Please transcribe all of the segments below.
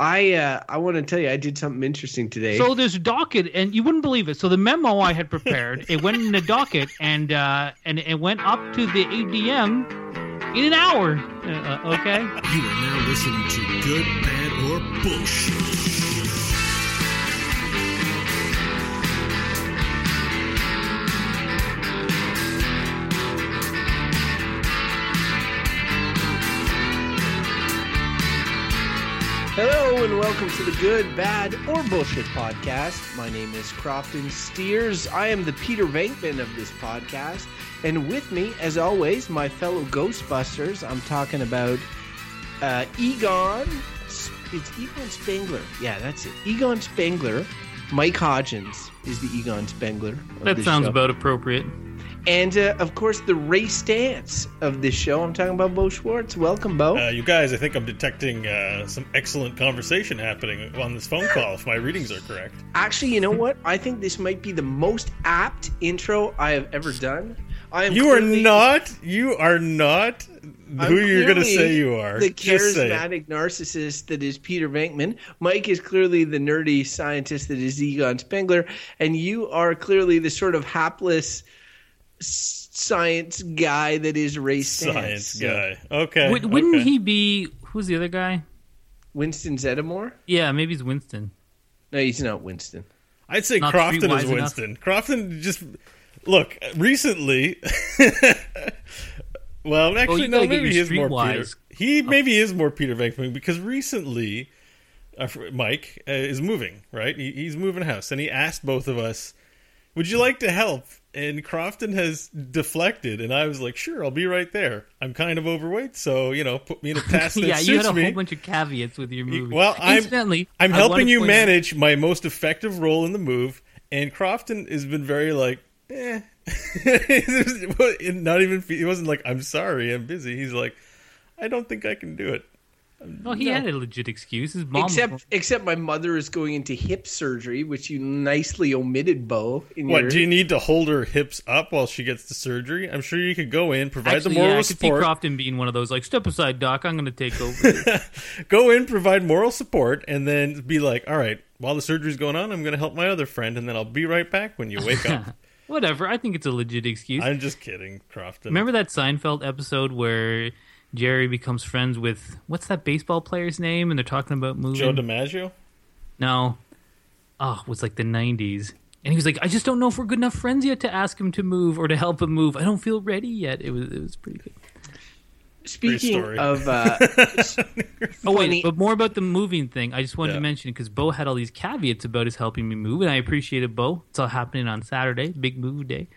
I uh, I want to tell you, I did something interesting today. So there's a docket, and you wouldn't believe it. So the memo I had prepared, it went in the docket, and uh, and it went up to the ADM in an hour. Uh, okay. You are now listening to Good, Bad, or Bullshit. Hello and welcome to the Good, Bad, or Bullshit podcast. My name is Crofton Steers. I am the Peter Venkman of this podcast. And with me, as always, my fellow Ghostbusters. I'm talking about uh, Egon. It's Egon Spengler. Yeah, that's it. Egon Spengler. Mike Hodgins is the Egon Spengler. That sounds show. about appropriate. And uh, of course, the Ray Stantz of this show. I'm talking about Beau Schwartz. Welcome, Beau. Uh, you guys, I think I'm detecting uh, some excellent conversation happening on this phone call, if my readings are correct. Actually, you know what? I think this might be the most apt intro I have ever done. I am You are not, you are not who you're going to say you are. The Just say it. charismatic narcissist that is Peter Venkman. Mike is clearly the nerdy scientist that is Egon Spengler, and you are clearly the sort of hapless science guy that is Ray Stantz. Science So, guy. Okay. Would, wouldn't okay. he be? Who's the other guy? Winston Zeddemore? Yeah, maybe he's Winston. No, he's not Winston. I'd say Not Crofton streetwise is enough? Winston. Crofton just look recently. well, actually, you no. Maybe he your is more Peter. He maybe is more Peter Venkman because recently, uh, Mike uh, is moving. Right, he, he's moving house, and he asked both of us, "Would you like to help?" And Crofton has deflected, and I was like, "Sure, I'll be right there. I'm kind of overweight, so you know, put me in a task that yeah, you had a me." whole bunch of caveats with your movie. well, I'm- Incidentally, I'm helping you point out- manage my most effective role in the move, and Crofton has been very like, eh. not even he wasn't like, I'm sorry, I'm busy. He's like, I don't think I can do it. Well, he No. had a legit excuse. His mom. Except, except my mother is going into hip surgery, which you nicely omitted, Beau. In What your, do you need to hold her hips up while she gets the surgery? I'm sure you could go in, provide Actually, the moral yeah, I could see support, Crofton being one of those like, "Step aside, Doc. I'm going to take over." go in, provide moral support, and then be like, all right, while the surgery's going on, I'm going to help my other friend, and then I'll be right back when you wake up. Whatever. I think it's a legit excuse. I'm just kidding, Crofton. Remember that Seinfeld episode where Jerry becomes friends with what's that baseball player's name, and they're talking about moving? Joe DiMaggio? no, oh, it was like the '90s, and he was like, "I just don't know if we're good enough friends yet to ask him to move or to help him move. I don't feel ready yet." It was it was pretty good. Speaking story. of, uh, Oh wait, but more about the moving thing. I just wanted Yeah. to mention because Beau had all these caveats about his helping me move, and I appreciated Beau. It's all happening on Saturday, big move day,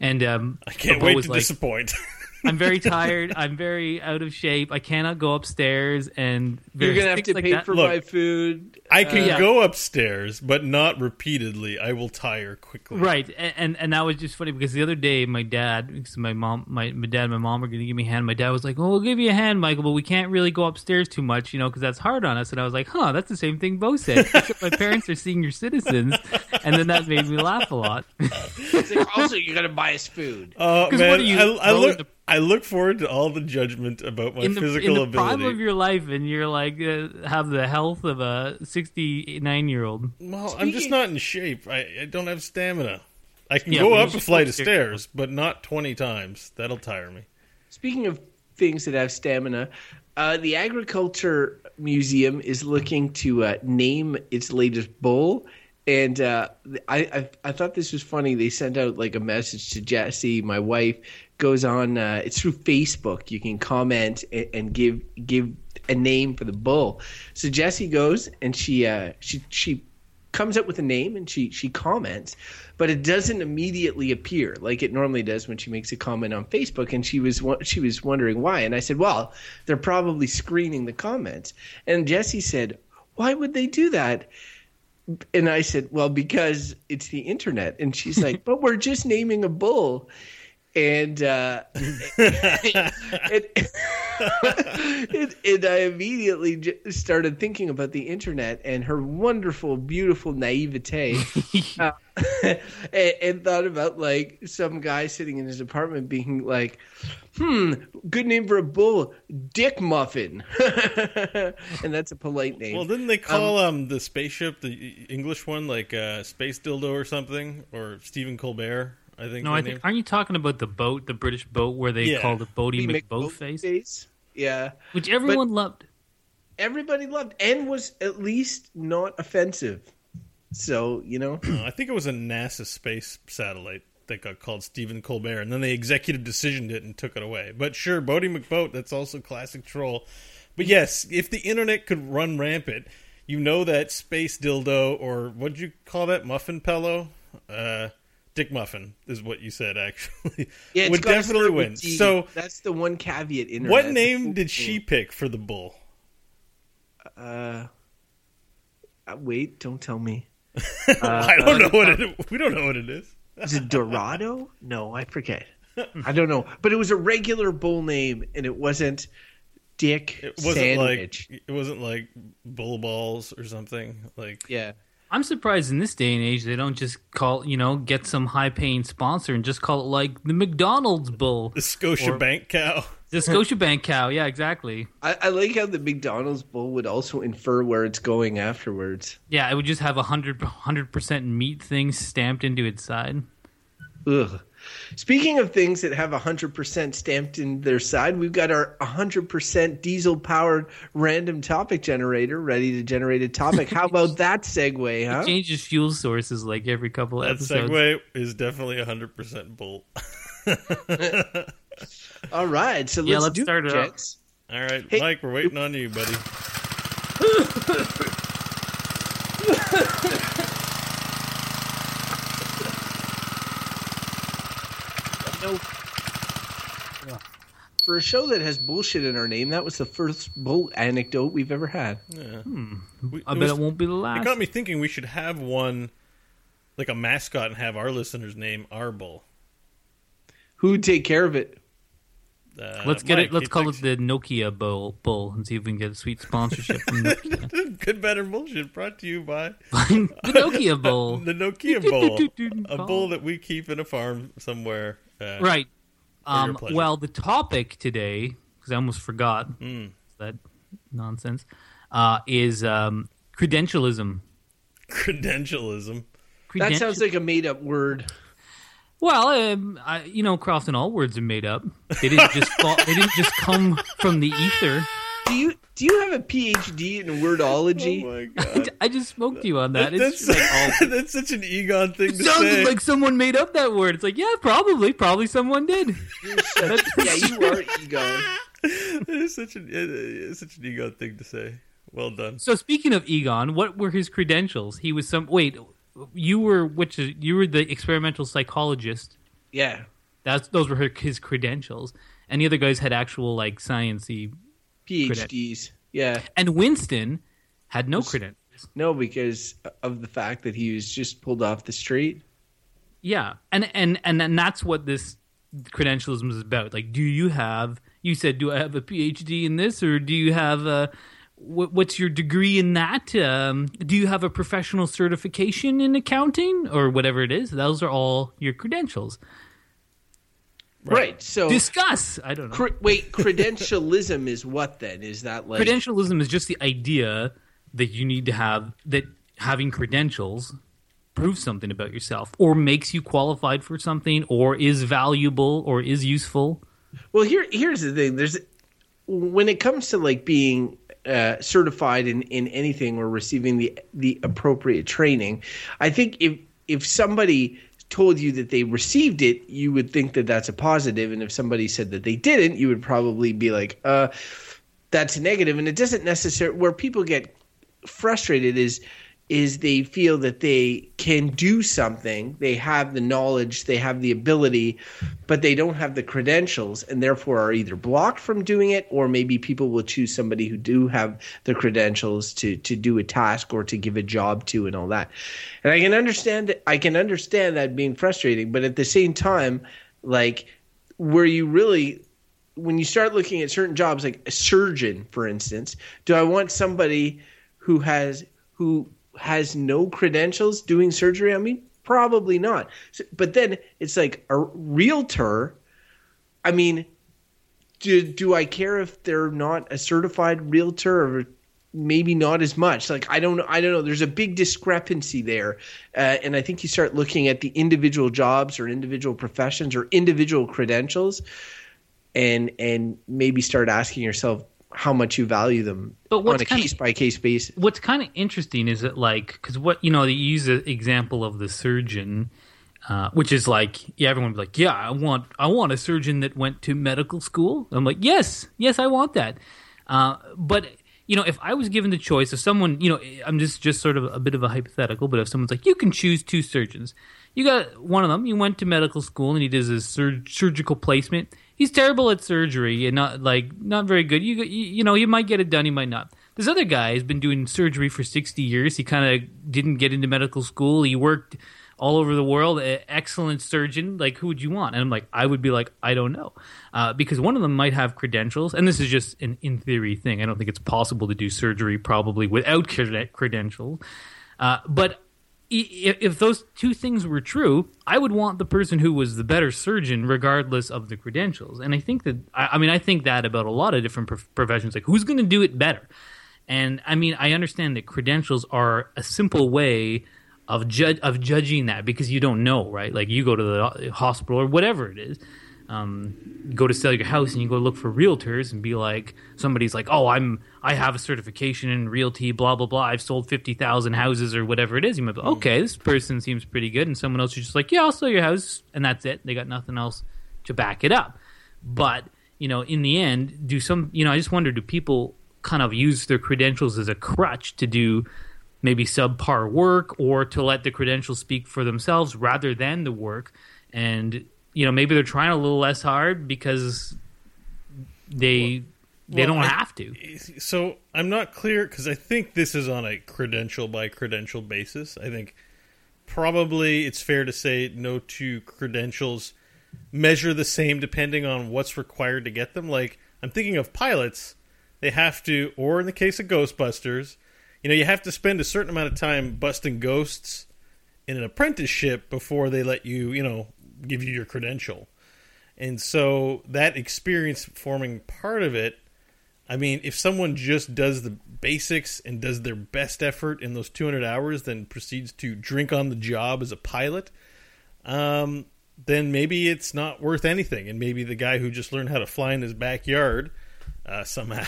and um, I can't Beau wait was to like, disappoint. I'm very tired. I'm very out of shape. I cannot go upstairs, and you're gonna have to like pay that. for Look, my food. I can Uh, Yeah. go upstairs, but not repeatedly. I will tire quickly. Right, and, and and that was just funny because the other day my dad, because my mom, my, my dad and my mom were going to give me a hand. My dad was like, "Well, we'll give you a hand, Michael, but we can't really go upstairs too much, you know, because that's hard on us." And I was like, "Huh, that's the same thing Beau said." My parents are senior citizens, and then that made me laugh a lot. It's like, also, you're gonna buy us food. Oh 'Cause man, what are you, I, I Beau, look. In the- I look forward to all the judgment about my in the, physical in the prime ability. of your life, and you're like uh, have the health of a 69 year old. well, I'm just not in shape. I, I don't have stamina. I can Yeah, go up a flight of stairs, but not 20 times. That'll tire me. Speaking of things that have stamina, uh, the Agriculture Museum is looking to uh, name its latest bull. And uh, I, I I thought this was funny. They sent out like a message to Jessie, my wife. Goes on. Uh, it's through Facebook. You can comment and, and give give a name for the bull. So Jesse goes and she uh, she she comes up with a name and she she comments, but it doesn't immediately appear like it normally does when she makes a comment on Facebook. And she was she was wondering why, and I said, well, they're probably screening the comments. And Jesse said, why would they do that? And I said, well, because it's the internet. And she's like, but we're just naming a bull. And uh, it, it, and I immediately j- started thinking about the internet and her wonderful, beautiful naivete, uh, and, and thought about like some guy sitting in his apartment being like, "Hmm, good name for a bull, Dick Muffin," and that's a polite name. Well, didn't they call um, the spaceship the English one like uh, Space Dildo or something, or Stephen Colbert? I think. No, they I named- think aren't you talking about the boat, the British boat, where they Yeah. called it Boaty We make McBoatface, face. Yeah. which everyone loved. everybody loved and was at least not offensive. So, you know, I think it was a NASA space satellite that got called Stephen Colbert, and then they executive decisioned it and took it away. But sure, Boaty McBoat, that's also classic troll. But yes, if the internet could run rampant, you know that space dildo or what'd you call that muffin pillow? Uh, Dick Muffin is what you said actually. yeah, would definitely win. So, that's the one caveat. Internet. what name did she pick for the bull? Uh, uh, wait, don't tell me. I don't know what it. We don't know what it is. Is it Dorado? no, I forget. I don't know, but it was a regular bull name, and it wasn't Dick It wasn't Sandwich. like it wasn't like bull balls or something like. yeah, I'm surprised in this day and age they don't just call, you know, get some high paying sponsor and just call it like the McDonald's Bull, The Scotia Or- Bank cow. the Scotia Bank cow. Yeah, exactly. I, I like how the McDonald's bull would also infer where it's going afterwards. Yeah, it would just have a hundred hundred percent meat thing stamped into its side. Ugh. Speaking of things that have 100% stamped in their side, we've got our 100% diesel powered random topic generator ready to generate a topic. How about that segue, huh? Changes fuel sources like every couple That episodes. segue is definitely 100% bolt. All right, so let's, Yeah, let's do start it up. gents. All right, Hey. Mike, we're waiting on you, buddy. You know, for a show that has bullshit in our name, that was the first bull anecdote we've ever had. Yeah. Hmm. We- I it bet was- it won't be the last. It got me thinking we should have one, like a mascot, and have our listeners name our bull. Who'd take care of it? Uh, Let's get Mike, it. Let's call thinks- it the Nokia Bull, Bull, and see if we can get a sweet sponsorship from Nokia. Good, better bullshit. Brought to you by the Nokia Bull. the Nokia bull, a bull that we keep in a farm somewhere. Uh, Right. Um, well, the topic today, because I almost forgot Mm. that nonsense, uh, is um, credentialism. Credentialism. That sounds like a made up word. well, um, I, you know, Crofton, all words are made up. They didn't just fall, they didn't just come from the ether. Do you do you have a PhD in wordology? Oh my god. I just smoked you on that. that's, It's like, oh, that's such an Egon thing to sounds say. like someone made up that word. It's like, yeah, probably, probably someone did. Such- yeah, you are Egon. it's such an it's such an Egon thing to say. Well done. So speaking of Egon, what were his credentials? He was some. Wait, you were which is you were the experimental psychologist. Yeah, That's those were his credentials, and the other guys had actual like sciency. PhDs. Yeah, And Winston had no credentials. no, because of the fact that he was just pulled off the street. Yeah, and and and and that's what this credentialism is about. Like, do you have? You said, do I have a PhD in this, or do you have a? What, what's your degree in that? Um, do you have a professional certification in accounting or whatever it is? Those are all your credentials. Right. So, Discuss. I don't know. cre- wait, credentialism is what then? Is that like Credentialism is just the idea that you need to have that having credentials proves something about yourself or makes you qualified for something or is valuable or is useful. Well, here here's the thing. There's when it comes to like being uh, certified in, in anything or receiving the the appropriate training, I think if if somebody told you that they received it, you would think that that's a positive. and if somebody said that they didn't, you would probably be like, uh, that's a negative. And it doesn't necessarily where people get frustrated is is they feel that they can do something. They have the knowledge they have the ability but they don't have the credentials and therefore are either blocked from doing it or maybe people will choose somebody who do have the credentials to to do a task or to give a job to and all that. And i can understand i can understand that being frustrating but at the same time like where you really when you start looking at certain jobs like a surgeon for instance do i want somebody who has who has no credentials doing surgery on me? Probably not. So, but then it's like a realtor i mean do, do i care if they're not a certified realtor or maybe not as much? Like i don't i don't know. There's a big discrepancy there. Uh, and i think you start looking at the individual jobs or individual professions or individual credentials and and maybe start asking yourself how much you value them But on a kinda- case by case basis. What's kind of interesting is that like because what you know you use the example of the surgeon uh, which is like yeah everyone would be like yeah i want i want a surgeon that went to medical school. I'm like yes yes i want that. Uh, but you know if i was given the choice if someone you know i'm just just sort of a bit of a hypothetical but if someone's like you can choose two surgeons. You got one of them you went to medical school and he does his sur- surgical placement he's terrible at surgery and not like not very good. You, you know you might get it done he might not. This other guy has been doing surgery for 60 years. He kind of didn't get into medical school. He worked all over the world excellent surgeon. Like who would you want? And i'm like i would be like i don't know. Uh, because one of them might have credentials and this is just an in theory thing. I don't think it's possible to do surgery probably without cred- credentials. Uh, but if, those two things were true, I would want the person who was the better surgeon, regardless of the credentials. And I think that, I, I mean, I think that about a lot of different professions. Like, who's going to do it better? And I mean, I understand that credentials are a simple way of judge of judging that because you don't know, right? Like, you go to the hospital or whatever it is. Um, go to sell your house and you go look for realtors and be like somebody's like oh i'm i have a certification in realty blah blah blah. I've sold 50000 houses or whatever it is. You might be okay this person seems pretty good. And someone else is just like yeah i'll sell your house and that's it. They got nothing else to back it up. But you know in the end do some you know i just wonder do people kind of use their credentials as a crutch to do maybe subpar work or to let the credentials speak for themselves rather than the work? And you know maybe they're trying a little less hard because they they well, don't I- have to So I'm not clear because I think this is on a credential by credential basis. I think probably it's fair to say no two credentials measure the same depending on what's required to get them. Like I'm thinking of pilots, they have to, or in the case of Ghostbusters, you know, you have to spend a certain amount of time busting ghosts in an apprenticeship before they let you, you know, give you your credential. And so that experience forming part of it, I mean, if someone just does the basics and does their best effort in those 200 hours, then proceeds to drink on the job as a pilot, um, then maybe it's not worth anything. And maybe the guy who just learned how to fly in his backyard uh, somehow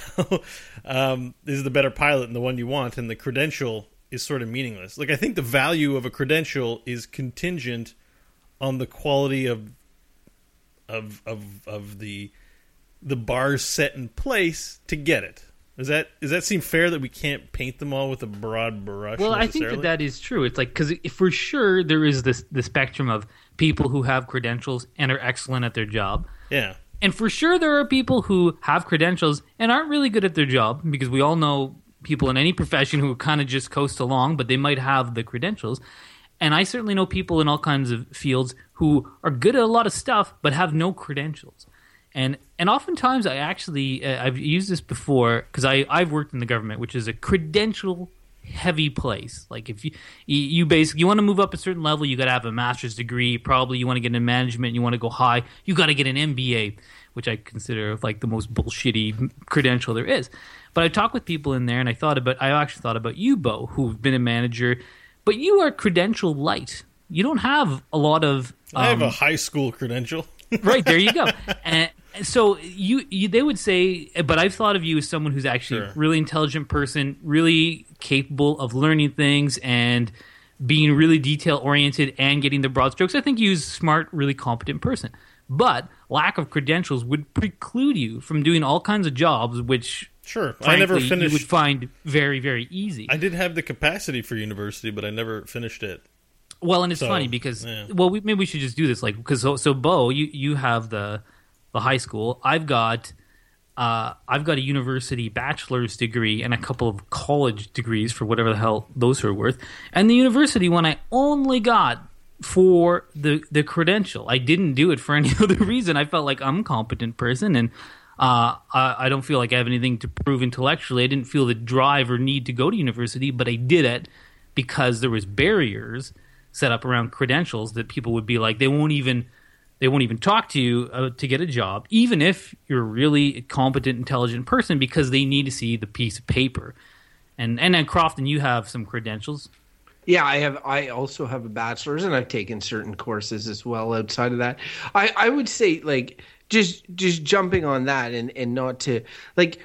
um, is the better pilot and the one you want, and the credential is sort of meaningless. Like, I think the value of a credential is contingent on the quality of of of of the the bars set in place to get it. Does that does that seem fair that we can't paint them all with a broad brush? Well, I think that that is true. It's like because for sure there is this the spectrum of people who have credentials and are excellent at their job, yeah, and for sure there are people who have credentials and aren't really good at their job because we all know people in any profession who kind of just coast along, but they might have the credentials. And I certainly know people in all kinds of fields who are good at a lot of stuff but have no credentials. And and oftentimes I actually uh, I've used this before because I I've worked in the government, which is a credential heavy place. Like if you you, basically you want to move up a certain level, you got to have a master's degree. Probably you want to get into management, you want to go high, you got to get an MBA, which I consider like the most bullshitty credential there is. But I talked with people in there, and I thought about I actually thought about you, Beau, who've been a manager, but you are credential light. You don't have a lot of. I have um, a high school credential. right there you go and so you, you they would say but i've thought of you as someone who's actually Sure. a really intelligent person really capable of learning things and being really detail oriented and getting the broad strokes i think you're a smart really competent person but lack of credentials would preclude you from doing all kinds of jobs which Sure, I frankly, never you finished. would find very very easy I did have the capacity for university, but I never finished it. Well, and it's So, funny because yeah. well, we, maybe we should just do this like because so, so Beau, you you have the the high school. I've got uh, I've got a university bachelor's degree and a couple of college degrees for whatever the hell those are worth. And the university one, I only got for the the credential. I didn't do it for any other reason. I felt like I'm a competent person and uh, I, I don't feel like I have anything to prove intellectually. I didn't feel the drive or need to go to university, but I did it because there was barriers set up around credentials that people would be like they won't even they won't even talk to you uh, to get a job, even if you're a really competent, intelligent person, because they need to see the piece of paper. And and then Crofton, you have some credentials. Yeah, I have. I also have a bachelor's, and I've taken certain courses as well outside of that. I, I would say, like, just just jumping on that, and and not to like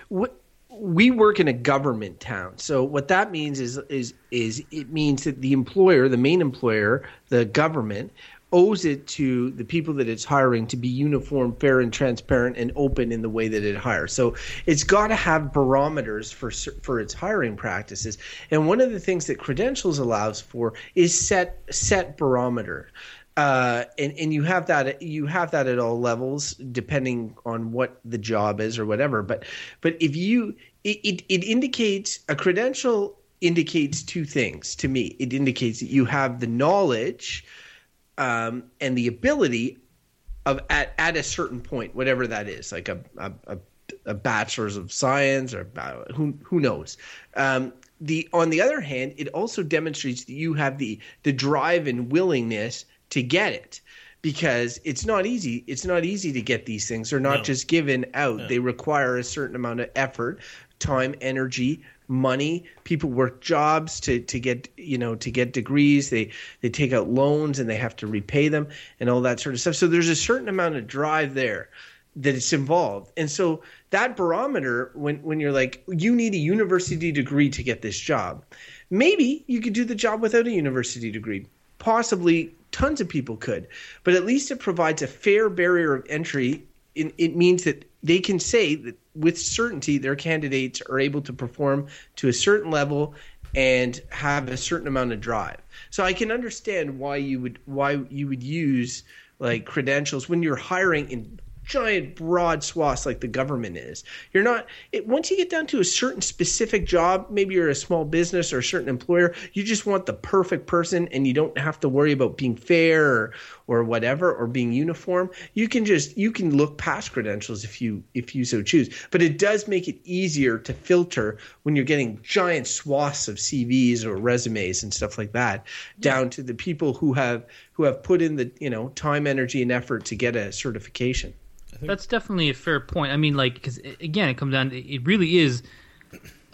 we work in a government town. So what that means is is is it means that the employer, the main employer, the government owes it to the people that it's hiring to be uniform, fair, and transparent, and open in the way that it hires. So it's got to have barometers for for its hiring practices. And one of the things that credentials allows for is set set barometer. Uh, and and you have that you have that at all levels depending on what the job is or whatever. But but if you it, it, it indicates a credential indicates two things to me. It indicates that you have the knowledge um, and the ability of at, at a certain point, whatever that is, like a a, a, bachelor's of science or uh, who who knows. Um, the on the other hand, it also demonstrates that you have the the drive and willingness to get it because it's not easy. It's not easy to get these things. They're not No. just given out. No. they require a certain amount of effort time energy money. People work jobs to to get you know to get degrees. They they take out loans and they have to repay them and all that sort of stuff. So there's a certain amount of drive there that it's involved. And so that barometer when when you're like you need a university degree to get this job. Maybe you could do the job without a university degree. Possibly tons of people could. But at least it provides a fair barrier of entry. It, it means that they can say that with certainty their candidates are able to perform to a certain level and have a certain amount of drive. So i can understand why you would why you would use like credentials when you're hiring in giant broad swaths like the government is. You're not it, once you get down to a certain specific job, maybe you're a small business or a certain employer, you just want the perfect person and you don't have to worry about being fair or, or whatever or being uniform. You can just you can look past credentials if you if you so choose. But it does make it easier to filter when you're getting giant swaths of CVs or resumes and stuff like that down to the people who have who have put in the, you know, time, energy and effort to get a certification. That's definitely a fair point. I mean, like, because again, it comes down. To, It really is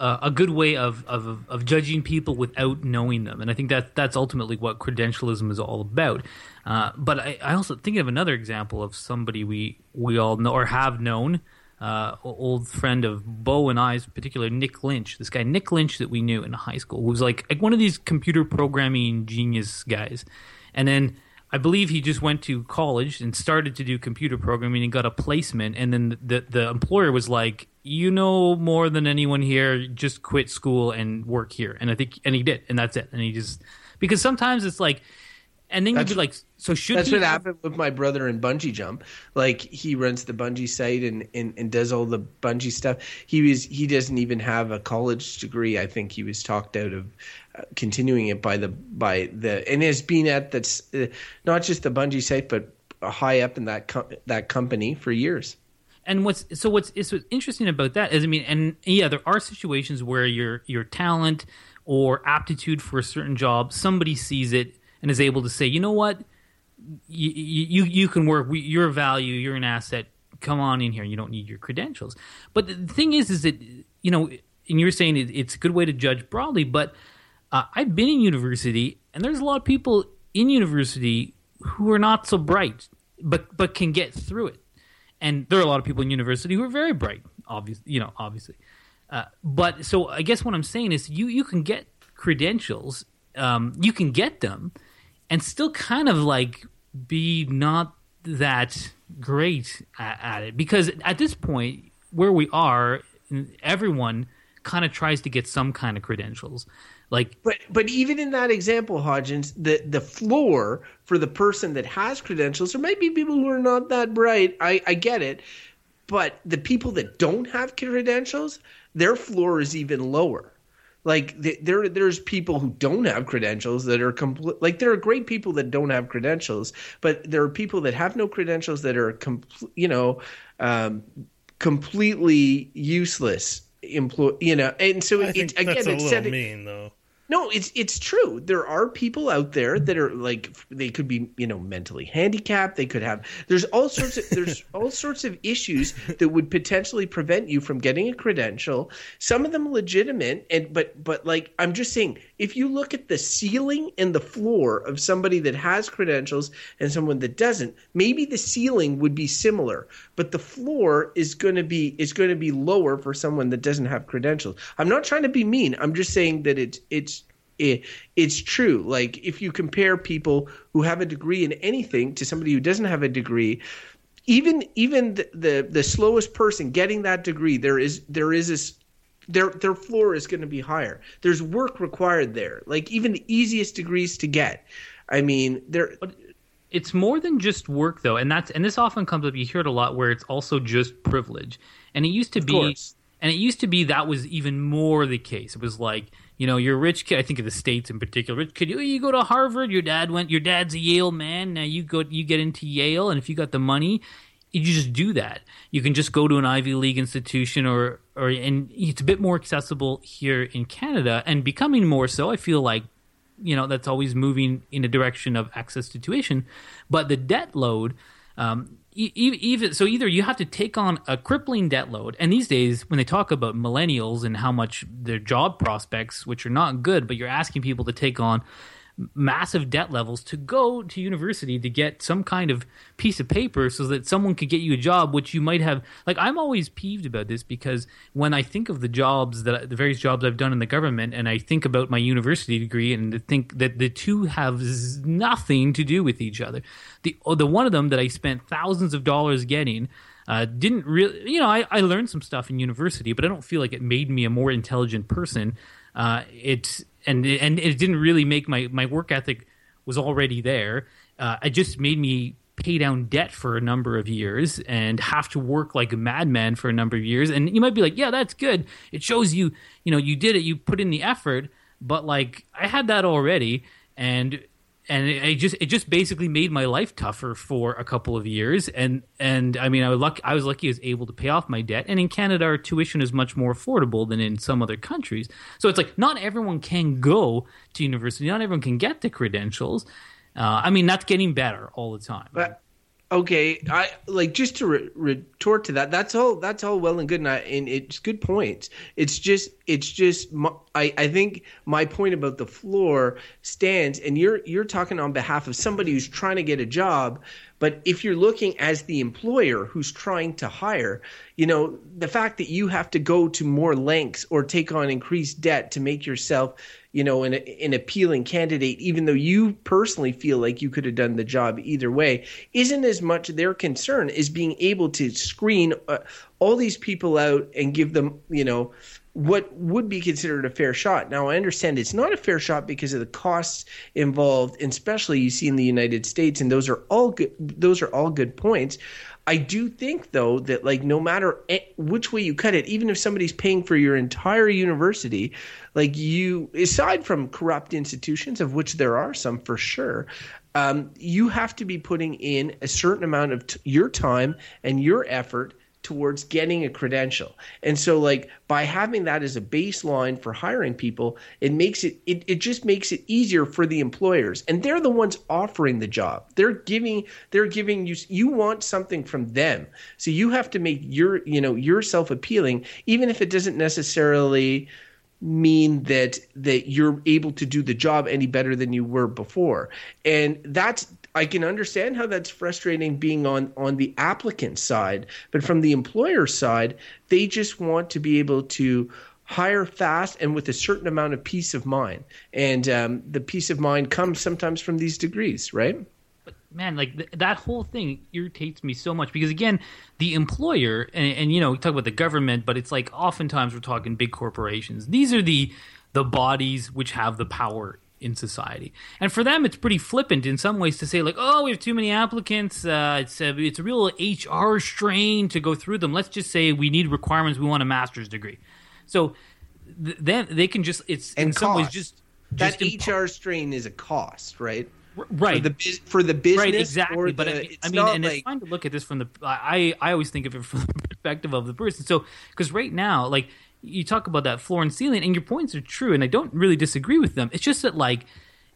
uh, a good way of, of of judging people without knowing them, and I think that that's ultimately what credentialism is all about. Uh, but I, I also think of another example of somebody we we all know or have known. Uh, old friend of Beau and I's, particular Nick Lynch. This guy Nick Lynch that we knew in high school who was like, like one of these computer programming genius guys, and then I believe he just went to college and started to do computer programming and got a placement. And then the the employer was like, "You know more than anyone here. Just quit school and work here." And I think, and he did, and that's it. And he just because sometimes it's like, and then you'd be like, "So should That's what have- happened with my brother in bungee jump. Like he runs the bungee site and, and, and does all the bungee stuff. He was he doesn't even have a college degree. I think he was talked out of uh, continuing it by the by the and has been at that's uh, not just the bungee site but high up in that com- that company for years. and what's so what's is what's interesting about that is I mean, and yeah, there are situations where your your talent or aptitude for a certain job, somebody sees it and is able to say, you know what, you you, you can work. You're a value. You're an asset. Come on in here. You don't need your credentials. But the thing is, is that you know, and you're saying it, it's a good way to judge broadly. But uh, I've been in university, and there's a lot of people in university who are not so bright, but but can get through it. And there are a lot of people in university who are very bright, obviously, you know, obviously. Uh, but so I guess what I'm saying is you you can get credentials, um, you can get them, and still kind of like be not that great at, at it because at this point where we are, everyone kind of tries to get some kind of credentials. Like But but even in that example, Hodgins, the the floor for the person that has credentials, there might be people who are not that bright. I, I get it. But the people that don't have credentials, their floor is even lower. Like th- there there's people who don't have credentials that are complete like there are great people that don't have credentials but there are people that have no credentials that are complete you know um, completely useless employ you know and so it, again it's little setting- mean, though. No, it's it's true. There are people out there that are like they could be you know mentally handicapped. They could have there's all sorts of there's all sorts of issues that would potentially prevent you from getting a credential. Some of them legitimate, and but but like I'm just saying, if you look at the ceiling and the floor of somebody that has credentials and someone that doesn't, maybe the ceiling would be similar, but the floor is going to be is going to be lower for someone that doesn't have credentials. I'm not trying to be mean. I'm just saying that it's it's it, it's true. Like if you compare people who have a degree in anything to somebody who doesn't have a degree, even even the the, the slowest person getting that degree, there is there is this their their floor is going to be higher. There's work required there. Like even the easiest degrees to get. I mean, there it's more than just work though and that's and this often comes up you hear it a lot where it's also just privilege and it used to be course. and it used to be that was even more the case it was like you know you're a rich kid i think of the states in particular. Kid you, you go to harvard your dad went your dad's a yale man now you go you get into yale and if you got the money you just do that. You can just go to an ivy league institution or or and it's a bit more accessible here in canada and becoming more so i feel like you know that's always moving in a direction of access to tuition. But the debt load um, even so either you have to take on a crippling debt load and these days when they talk about millennials and how much their job prospects which are not good but you're asking people to take on massive debt levels to go to university to get some kind of piece of paper so that someone could get you a job which you might have. Like i'm always peeved about this because when i think of the jobs that the various jobs i've done in the government and i think about my university degree and think that the two have nothing to do with each other. The oh, the one of them that i spent thousands of dollars getting uh, didn't really you know I, I learned some stuff in university but i don't feel like it made me a more intelligent person. Uh, it and and it didn't really make my my work ethic was already there. Uh, it just made me pay down debt for a number of years and have to work like a madman for a number of years. And you might be like, yeah, that's good. It shows you, you know, you did it, you put in the effort. But like, I had that already, and and it, it just it just basically made my life tougher for a couple of years. And and I mean, I was lucky. I was lucky I was able to pay off my debt. And in Canada, our tuition is much more affordable than in some other countries. So it's like not everyone can go to university. Not everyone can get the credentials. Uh, I mean, that's getting better all the time. But okay, I like just to re- retort to that. That's all. That's all well and good, and, I, and it's good points. It's just, it's just. My, I, I think my point about the floor stands, and you're you're talking on behalf of somebody who's trying to get a job. But if you're looking as the employer who's trying to hire, you know, the fact that you have to go to more lengths or take on increased debt to make yourself you know, an, an appealing candidate, even though you personally feel like you could have done the job either way, isn't as much their concern as being able to screen uh, all these people out and give them, you know, what would be considered a fair shot. Now, I understand it's not a fair shot because of the costs involved, and especially you see in the United States, and those are all good. Those are all good points. I do think though that like no matter which way you cut it, even if somebody's paying for your entire university, like you, aside from corrupt institutions, of which there are some for sure, um, you have to be putting in a certain amount of t- your time and your effort towards getting a credential. And so like by having that as a baseline for hiring people, it makes it it, it just makes it easier for the employers. And they're the ones offering the job. They're giving they're giving you you want something from them. So you have to make your you know yourself appealing even if it doesn't necessarily mean that that you're able to do the job any better than you were before. And that's I can understand how that's frustrating being on on the applicant side, but from the employer side, they just want to be able to hire fast and with a certain amount of peace of mind. And um, the peace of mind comes sometimes from these degrees, right? But man, like th- that whole thing irritates me so much because again, the employer and, and you know we talk about the government, but it's like oftentimes we're talking big corporations. These are the the bodies which have the power in society, and for them it's pretty flippant in some ways to say like, oh, we have too many applicants. Uh, it's a, it's a real HR strain to go through them. Let's just say we need requirements. We want a master's degree, so th- then they can just it's And in some ways cost. just that just impo- HR strain is a cost, right? right For the for the business, right exactly but the, I I mean and like it's fine to look at this from the i i always think of it from the perspective of the person so because right now like you talk about that floor and ceiling and your points are true and i don't really disagree with them. It's just that like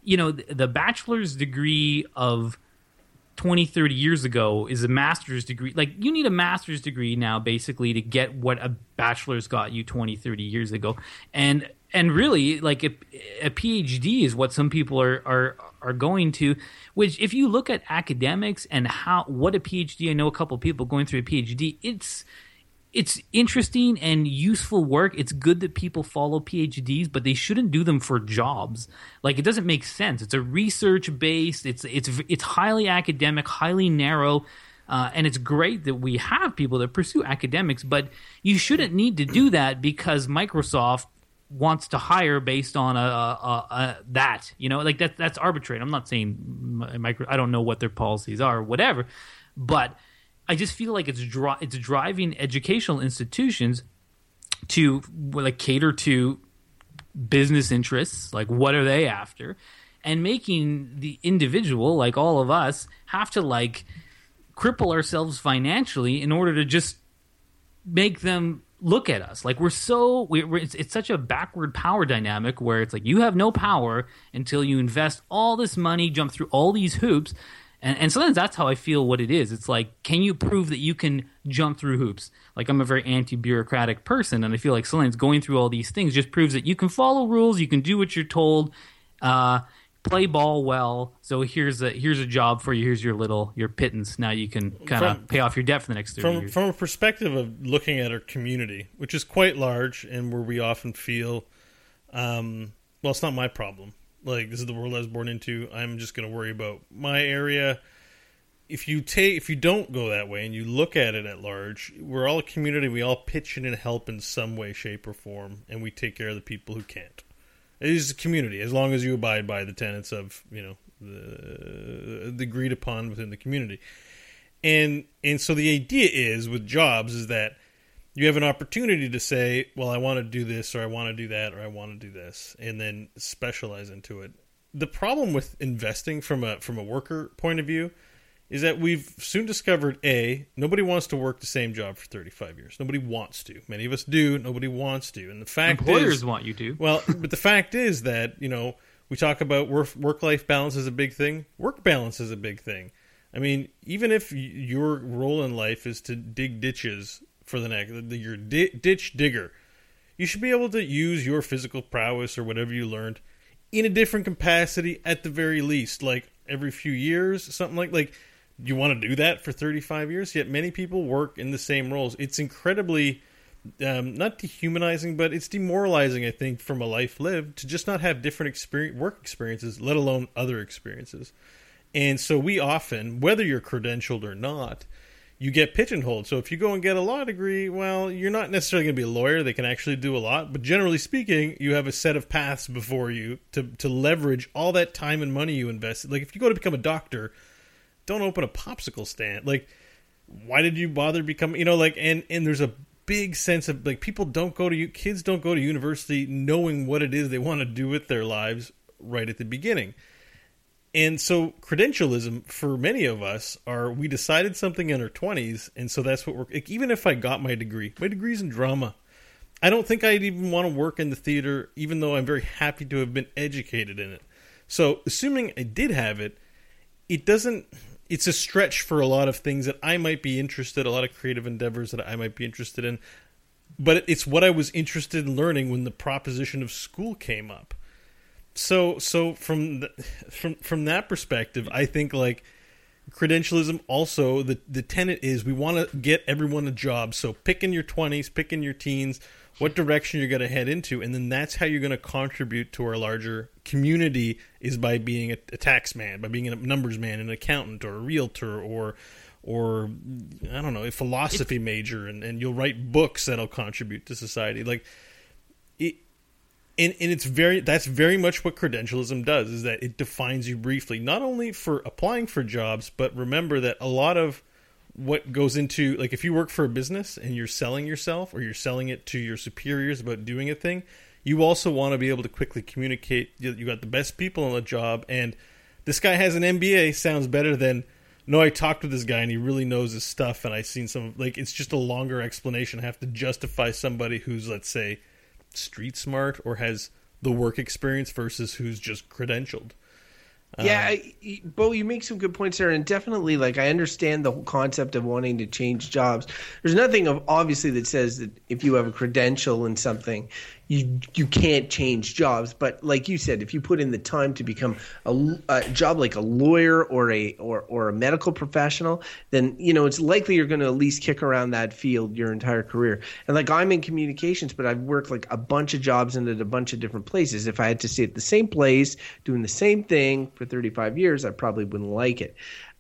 you know the, bachelor's degree of 20 30 years ago is a master's degree. Like you need a master's degree now basically to get what a bachelor's got you 20 30 years ago. And and really like a, a phd is what some people are are are going to which if you look at academics and how what a phd i know a couple people going through a phd it's it's interesting and useful work. It's good that people follow PhDs, but they shouldn't do them for jobs. Like it doesn't make sense. It's a research based. It's it's it's highly academic, highly narrow. Uh, and it's great that we have people that pursue academics, but you shouldn't need to do that because Microsoft wants to hire based on a, a, a that you know like that that's arbitrary. I'm not saying mi- micro. I don't know what their policies are, or whatever, but I just feel like it's dri- it's driving educational institutions to like cater to business interests, like what are they after, and making the individual, like all of us, have to like cripple ourselves financially in order to just make them look at us. Like we're so we we're, it's, it's such a backward power dynamic where it's like you have no power until you invest all this money jump through all these hoops and, and sometimes that's how i feel what it is. It's like can you prove that you can jump through hoops? Like i'm a very anti-bureaucratic person and i feel like sometimes going through all these things just proves that you can follow rules you can do what you're told uh, play ball well. So here's a here's a job for you. Here's your little your pittance. Now you can kind of pay off your debt for the next 30 from years. from a perspective of looking at our community, which is quite large, and where we often feel, um, well, it's not my problem. Like this is the world I was born into. I'm just going to worry about my area. If you take, if you don't go that way, and you look at it at large, we're all a community. We all pitch in and help in some way, shape, or form, and we take care of the people who can't. It is a community as long as you abide by the tenets of you know the, the agreed upon within the community and and so the idea is with jobs is that you have an opportunity to say well i want to do this or i want to do that or i want to do this and then specialize into it. The problem with investing from a from a worker point of view is that we've soon discovered a nobody wants to work the same job for 35 years. Nobody wants to. Many of us do. Nobody wants to. And the fact employers is want you to. Well, but the fact is that you know we talk about work work life balance is a big thing. Work balance is a big thing. I mean, even if your role in life is to dig ditches for the next, you're di- ditch digger, you should be able to use your physical prowess or whatever you learned in a different capacity at the very least, like every few years, something like like. You want to do that for 35 years? Yet many people work in the same roles. It's incredibly um, not dehumanizing, but it's demoralizing. I think from a life lived to just not have different experience, work experiences, let alone other experiences. And so we often, whether you're credentialed or not, you get pigeonholed. So if you go and get a law degree, well, you're not necessarily going to be a lawyer. They can actually do a lot, but generally speaking, you have a set of paths before you to to leverage all that time and money you invested. Like if you go to become a doctor, don't open a popsicle stand. Like why did you bother becoming you know like and and there's a big sense of like people don't go to you kids don't go to university knowing what it is they want to do with their lives right at the beginning and so credentialism for many of us are we decided something in our 20s and so that's what we're like, even if i got my degree my degree's in drama. I don't think i'd even want to work in the theater even though i'm very happy to have been educated in it. So assuming i did have it it doesn't it's a stretch for a lot of things that I might be interested a lot of creative endeavors that I might be interested in but it's what I was interested in learning when the proposition of school came up so so from the, from from that perspective I think like credentialism also the the tenet is we want to get everyone a job. So pick in your 20s pick in your teens what direction you're going to head into and then that's how you're going to contribute to our larger community is by being a, a tax man by being a numbers man an accountant or a realtor or or i don't know a philosophy major and, and you'll write books that'll contribute to society. Like and, and it's very that's very much what credentialism does is that it defines you briefly not only for applying for jobs but remember that a lot of what goes into like if you work for a business and you're selling yourself or you're selling it to your superiors about doing a thing, you also want to be able to quickly communicate. You, got the best people on the job, and this guy has an MBA sounds better than no. I talked with this guy and he really knows his stuff, and I've seen some like it's just a longer explanation. I have to justify somebody who's let's say street smart or has the work experience versus who's just credentialed. Yeah, um, I, y- Beau, you make some good points there, and definitely, like, I understand the whole concept of wanting to change jobs. There's nothing of obviously that says that if you have a credential in something, you you can't change jobs. But like you said, if you put in the time to become a job like a lawyer or a or or a medical professional, then you know it's likely you're going to at least kick around that field your entire career. And like I'm in communications, but I've worked like a bunch of jobs and at a bunch of different places. If I had to stay at the same place doing the same thing for 35 years, I probably wouldn't like it.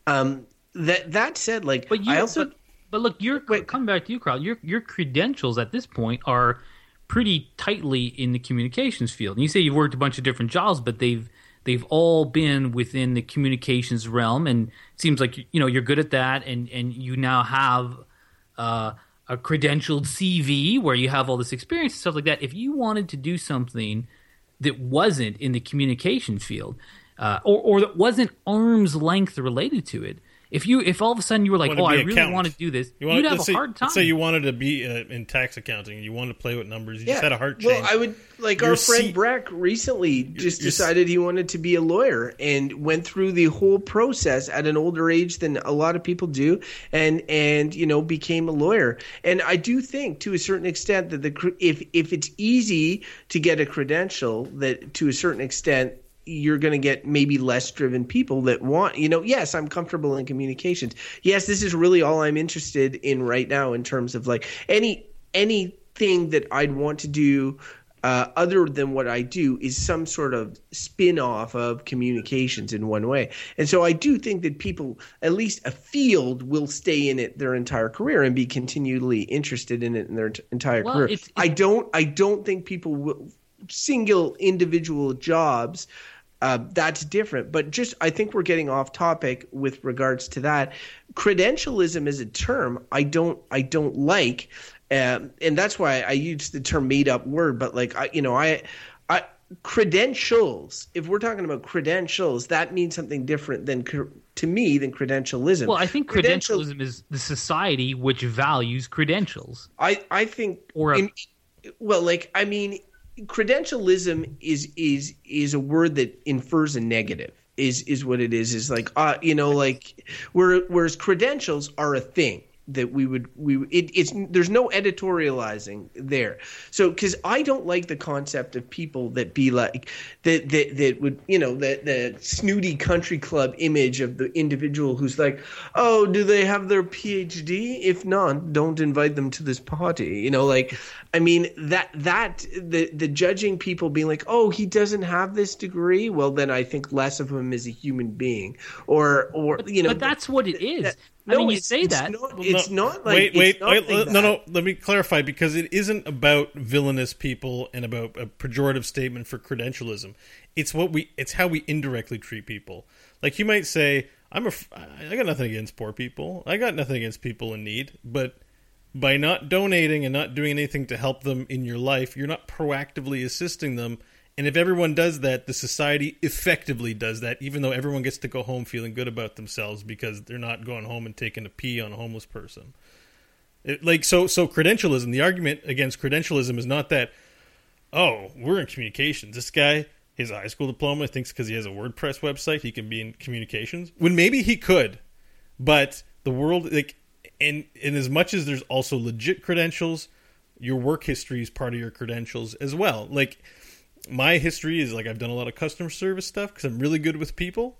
Um, that that said, like But you, I also but, but look, your Wait. coming back to you, Carl. Your your credentials at this point are pretty tightly in the communications field. And you say you've worked a bunch of different jobs, but they've they've all been within the communications realm, and it seems like you know you're good at that, and and you now have uh, a credentialed CV where you have all this experience and stuff like that. If you wanted to do something that wasn't in the communication field, uh, or or that wasn't arm's length related to it. If you, if all of a sudden you were like, Wanna "Oh, I an really accountant. want to do this," You you'd have a say, hard time. Say you wanted to be uh, in tax accounting. You wanted to play with numbers. You just had a heart change. Well, I would like Your our friend seat- Breck recently just your s- decided he wanted to be a lawyer and went through the whole process at an older age than a lot of people do, and and you know became a lawyer. And I do think to a certain extent that the if if it's easy to get a credential, that to a certain extent you're going to get maybe less driven people that want you know yes i'm comfortable in communications yes this is really all i'm interested in right now in terms of like any anything that i'd want to do uh, other than what I do is some sort of spin off of communications in one way. And so I do think that people, at least a field, will stay in it their entire career and be continually interested in it in their t- entire Well, career. it's- I don't I don't think people will single individual jobs uh, that's different. But just, I think we're getting off topic with regards to that. Credentialism is a term I don't, I don't like, um, and that's why I use the term made up word. But like, I, you know, I, I credentials. If we're talking about credentials, that means something different than to me than credentialism. well, I think Credential- credentialism is the society which values credentials. I I think Or a- in, well, like I mean, credentialism is is is a word that infers a negative. Is is what it is. Is like uh you know like where, whereas credentials are a thing that we would we it, it's there's no editorializing there. So because i don't like the concept of people that be like that that that would you know the the snooty country club image of the individual who's like oh do they have their phd if not don't invite them to this party. You know like i mean that that the the judging people being like oh he doesn't have this degree? Well then i think less of him as a human being. Or or you know but that's what it is. that- I mean, no, you say it's that. not- Well, it's no, not like wait, wait, wait, like no, that. no. Let me clarify because it isn't about villainous people and about a pejorative statement for credentialism. It's what we, it's how we indirectly treat people. Like you might say, "I'm a, f- I got nothing against poor people. I got nothing against people in need," but by not donating and not doing anything to help them in your life, you're not proactively assisting them. And if everyone does that, the society effectively does that, even though everyone gets to go home feeling good about themselves because they're not going home and taking a pee on a homeless person. It, like so, so credentialism. The argument against credentialism is not that, oh, we're in communications. This guy, his high school diploma, thinks because he has a WordPress website, he can be in communications. When maybe he could, but the world, like, and in as much as there's also legit credentials, your work history is part of your credentials as well. Like, my history is like I've done a lot of customer service stuff because I'm really good with people.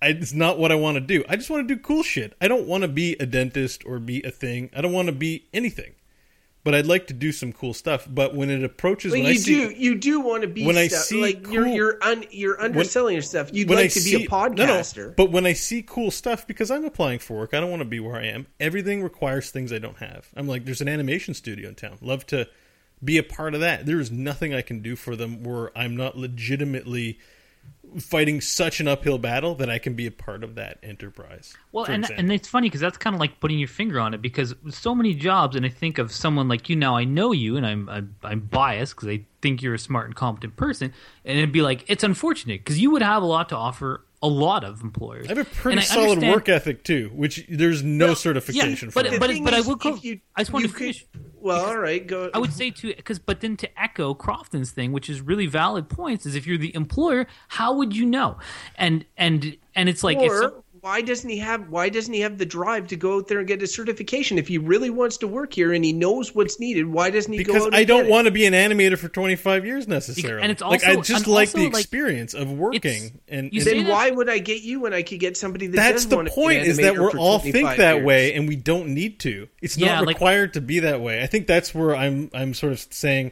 I, it's not what I want to do. I just want to do cool shit. I don't want to be a dentist or be a thing. I don't want to be anything. But I'd like to do some cool stuff. But when it approaches, when you I see, do you do want to be when I see like you're you're un, you're underselling yourself. You'd when like I to see, be a no, no, podcaster. but when I see cool stuff, because I'm applying for work, I don't want to be where I am. Everything requires things I don't have. I'm like, there's an animation studio in town. Love to be a part of that. There is nothing I can do for them where I'm not legitimately fighting such an uphill battle that I can be a part of that enterprise. Well, and example. and it's funny because that's kind of like putting your finger on it because so many jobs, and I think of someone like you now. I know you, and I'm I'm, I'm biased because I think you're a smart and competent person, and it'd be like it's unfortunate because you would have a lot to offer a lot of employers. I have a pretty And solid understand- work ethic too, which there's no Yeah, certification but for. but thing but I is, will. Go, you- I just want you to could- finish. Well, all right, go. I would say too, because but then to echo Crofton's thing, which is really valid points, is if you're the employer, how would you know? And and and it's like if or some- why doesn't he have why doesn't he have the drive to go out there and get a certification if he really wants to work here and he knows what's needed why doesn't he go because out and I don't get it? want to be an animator for 25 years necessarily. and it's like I just like also, the like, experience of working and, you and then why would I get you when I could get somebody that that's does the want to be point an is that we're all think that years? way and we don't need to it's Yeah, not like- required to be that way i think that's where i'm i'm sort of saying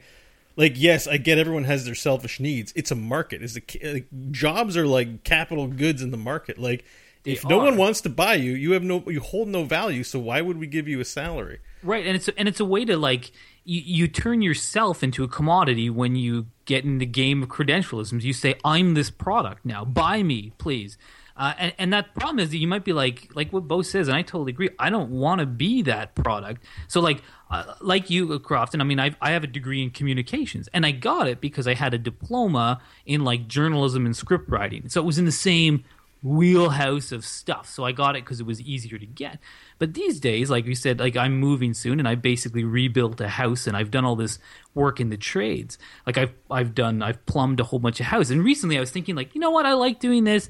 like yes i get everyone has their selfish needs it's a market is the like, jobs are like capital goods in the market like They if no are. one wants to buy you you have no you hold no value so why would we give you a salary Right, and it's and it's a way to like you, you turn yourself into a commodity when you get in the game of credentialisms. You say, "I'm this product now. Buy me, please." Uh, and, and that problem is that you might be like like what Beau says, and I totally agree. I don't want to be that product. So like uh, like you, Crofton. I mean, I I have a degree in communications, and I got it because I had a diploma in like journalism and script writing. So it was in the same wheelhouse of stuff. So I got it because it was easier to get. But these days, like we said, like I'm moving soon, and I basically rebuilt a house, and I've done all this work in the trades. Like I've I've done I've plumbed a whole bunch of houses. And recently, I was thinking, like, you know what, I like doing this.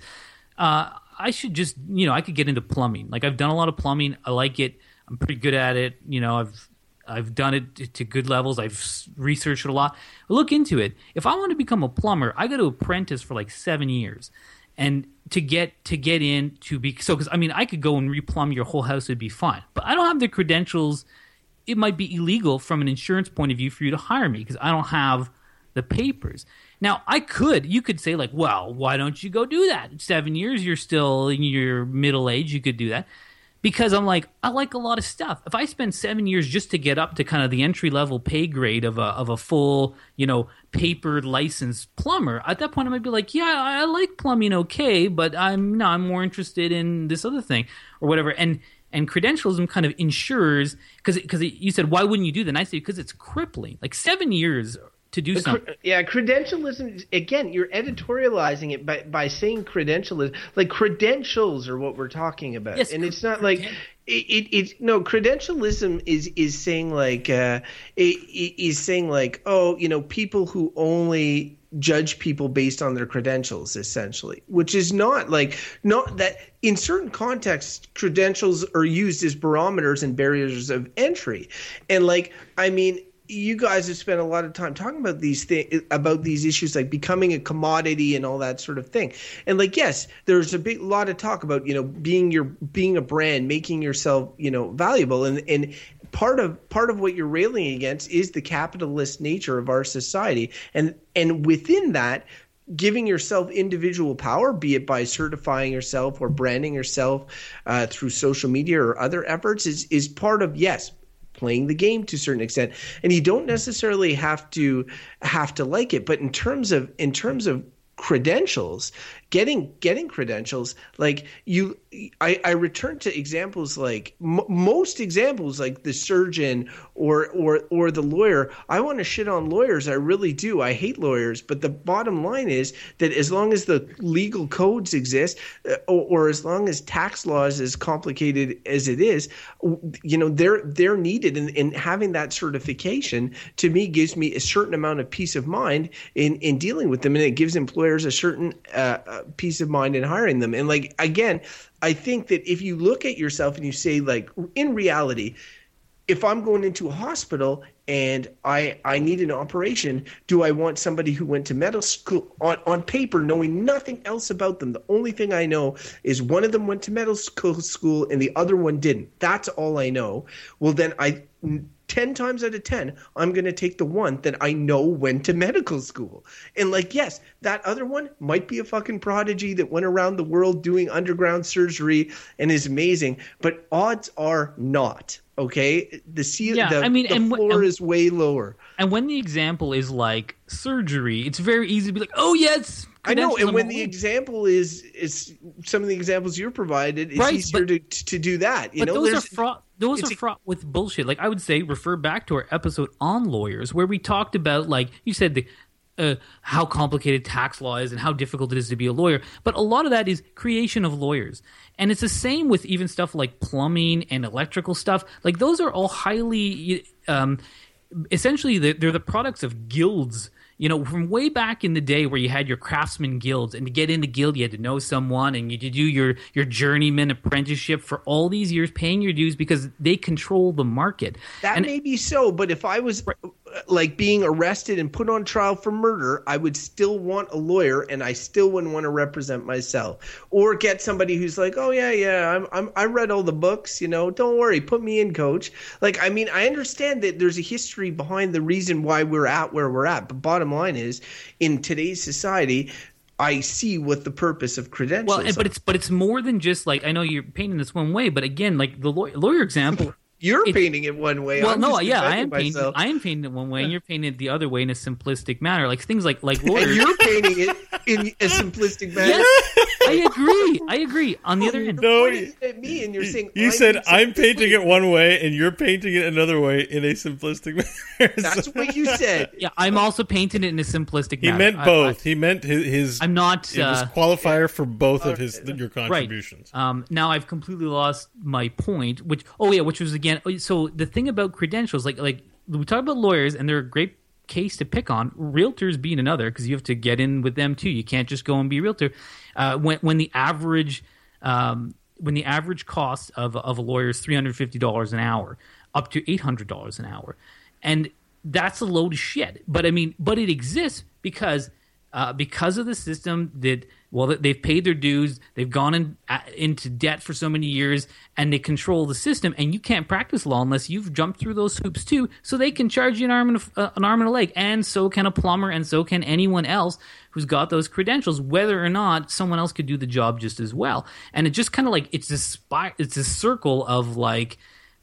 Uh, I should just, you know, I could get into plumbing. Like I've done a lot of plumbing. I like it. I'm pretty good at it. You know, I've I've done it to- good levels. I've researched it a lot. Look into it. If I want to become a plumber, I got to apprentice for like seven years, and to get to get in to be so because I mean I could go and replumb your whole house, it'd be fine. But I don't have the credentials. It might be illegal from an insurance point of view for you to hire me because I don't have the papers. Now I could, you could say like, well, why don't you go do that? Seven years, you're still in your middle age, you could do that because I'm like, I like a lot of stuff. If I spend seven years just to get up to kind of the entry level pay grade of a of a full, you know, papered licensed plumber, at that point I might be like, yeah, I, I like plumbing, okay, but I'm no, I'm more interested in this other thing or whatever. And and credentialism kind of ensures because because you said why wouldn't you do that? And I say because it's crippling. Like seven years to do something. Yeah, credentialism. Again, you're editorializing it by by saying credentialism. Like credentials are what we're talking about, Yes, and it's not like it. It, it no credentialism is is saying like uh, it, it is saying like oh you know people who only judge people based on their credentials essentially which is not like not that in certain contexts credentials are used as barometers and barriers of entry and like i mean you guys have spent a lot of time talking about these things about these issues like becoming a commodity and all that sort of thing. And like yes there's a big lot of talk about you know being your being a brand making yourself you know valuable. And and part of part of what you're railing against is the capitalist nature of our society. And and within that giving yourself individual power, be it by certifying yourself or branding yourself uh, through social media or other efforts, is is part of yes playing the game to a certain extent. And you don't necessarily have to have to like it. But in terms of in terms of credentials getting getting credentials like you i i return to examples like m- most examples like the surgeon or or or the lawyer. I want to shit on lawyers. I really do. I hate lawyers. But the bottom line is that as long as the legal codes exist uh, or, or as long as tax law is as complicated as it is you know they're they're needed. And, and having that certification to me gives me a certain amount of peace of mind in in dealing with them. And it gives employers a certain uh, uh, peace of mind in hiring them and like again i think that if you look at yourself and you say like in reality if I'm going into a hospital and I I need an operation, do I want somebody who went to medical school on, on paper knowing nothing else about them? The only thing I know is one of them went to medical school and the other one didn't. That's all I know. Well then I 10 times out of 10, I'm going to take the one that I know went to medical school. And like, yes, that other one might be a fucking prodigy that went around the world doing underground surgery and is amazing, but odds are not. Okay, the sea, Yeah, the, I mean, the and floor and- is way lower. And when the example is like surgery, it's very easy to be like, "Oh yes." I know, and when the example is is some of the examples you're provided, it's Right, easier but- to to do that. You but know, those are fraught. Those it's are fraught with bullshit. Like I would say, refer back to our episode on lawyers, where we talked about, like you said, the uh, how complicated tax law is and how difficult it is to be a lawyer. But a lot of that is creation of lawyers, and it's the same with even stuff like plumbing and electrical stuff. Like those are all highly, um, essentially, they're, they're the products of guilds you know, from way back in the day where you had your craftsman guilds, and to get into guild, you had to know someone, and you to do your your journeyman apprenticeship for all these years, paying your dues because they control the market. That and may be so, but if I was like being arrested and put on trial for murder, I would still want a lawyer, and I still wouldn't want to represent myself, or get somebody who's like, "Oh yeah, yeah, I'm, I'm I read all the books, you know. Don't worry, put me in, coach." Like, I mean, I understand that there's a history behind the reason why we're at where we're at, but bottom line is, in today's society. I see what the purpose of credentials. well, but are. it's but it's more than just like I know you're painting this one way, but again, like the lawyer, lawyer example. You're it- painting it one way. Well, I'm no, yeah, I am painting. myself. I am painting it one way, and you're painting it the other way in a simplistic manner. Like things like like and you're painting it in a simplistic manner. yes, I agree. I agree. On the other hand, No, pointing at me and you're saying You I'm said I'm painting it one way and you're painting it another way in a simplistic manner. That's what you said. yeah, I'm also painting it in a simplistic manner. he manner. meant I- both. he meant his. his I, am not. it was Uh, qualifier for both of his your right. contributions. Um, now I've completely lost my point. Which oh yeah, which was again. So the thing about credentials, like like we talk about lawyers, and they're a great case to pick on. Realtors being another because you have to get in with them too. You can't just go and be a realtor. Uh, when when the average um, when the average cost of of a lawyer is three hundred fifty dollars an hour, up to eight hundred dollars an hour, and that's a load of shit. But I mean, but it exists because uh, because of the system that well they've paid their dues, they've gone in, uh, into debt for so many years, and they control the system. And you can't practice law unless you've jumped through those hoops too. So they can charge you an arm and a, uh, an arm and a leg, and so can a plumber, and so can anyone else who's got those credentials, whether or not someone else could do the job just as well. And it just kind of like it's this spy, it's this circle of like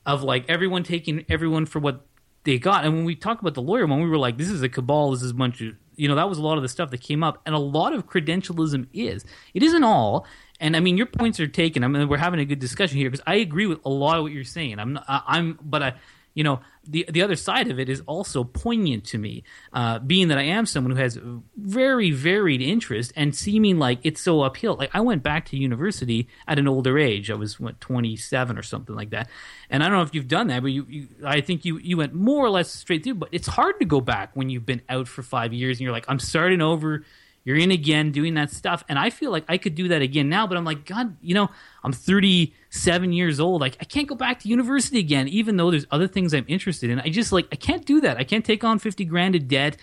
of like everyone taking everyone for what they got. And when we talk about the lawyer, when we were like, this is a cabal, this is a bunch of, you know, that was a lot of the stuff that came up. And a lot of credentialism is. It isn't all. And I mean, your points are taken. I mean, we're having a good discussion here because I agree with a lot of what you're saying. I'm, not, I, I'm, but I, you know, the the other side of it is also poignant to me, uh, being that I am someone who has very varied interest and seeming like it's so uphill. Like I went back to university at an older age. I was what 27 or something like that. And I don't know if you've done that, but you, you I think you you went more or less straight through. But it's hard to go back when you've been out for five years and you're like, I'm starting over. You're in again doing that stuff. And I feel like I could do that again now, but I'm like, God, you know, I'm 37 years old. Like, I can't go back to university again, even though there's other things I'm interested in. I just like, I can't do that. I can't take on 50 grand of debt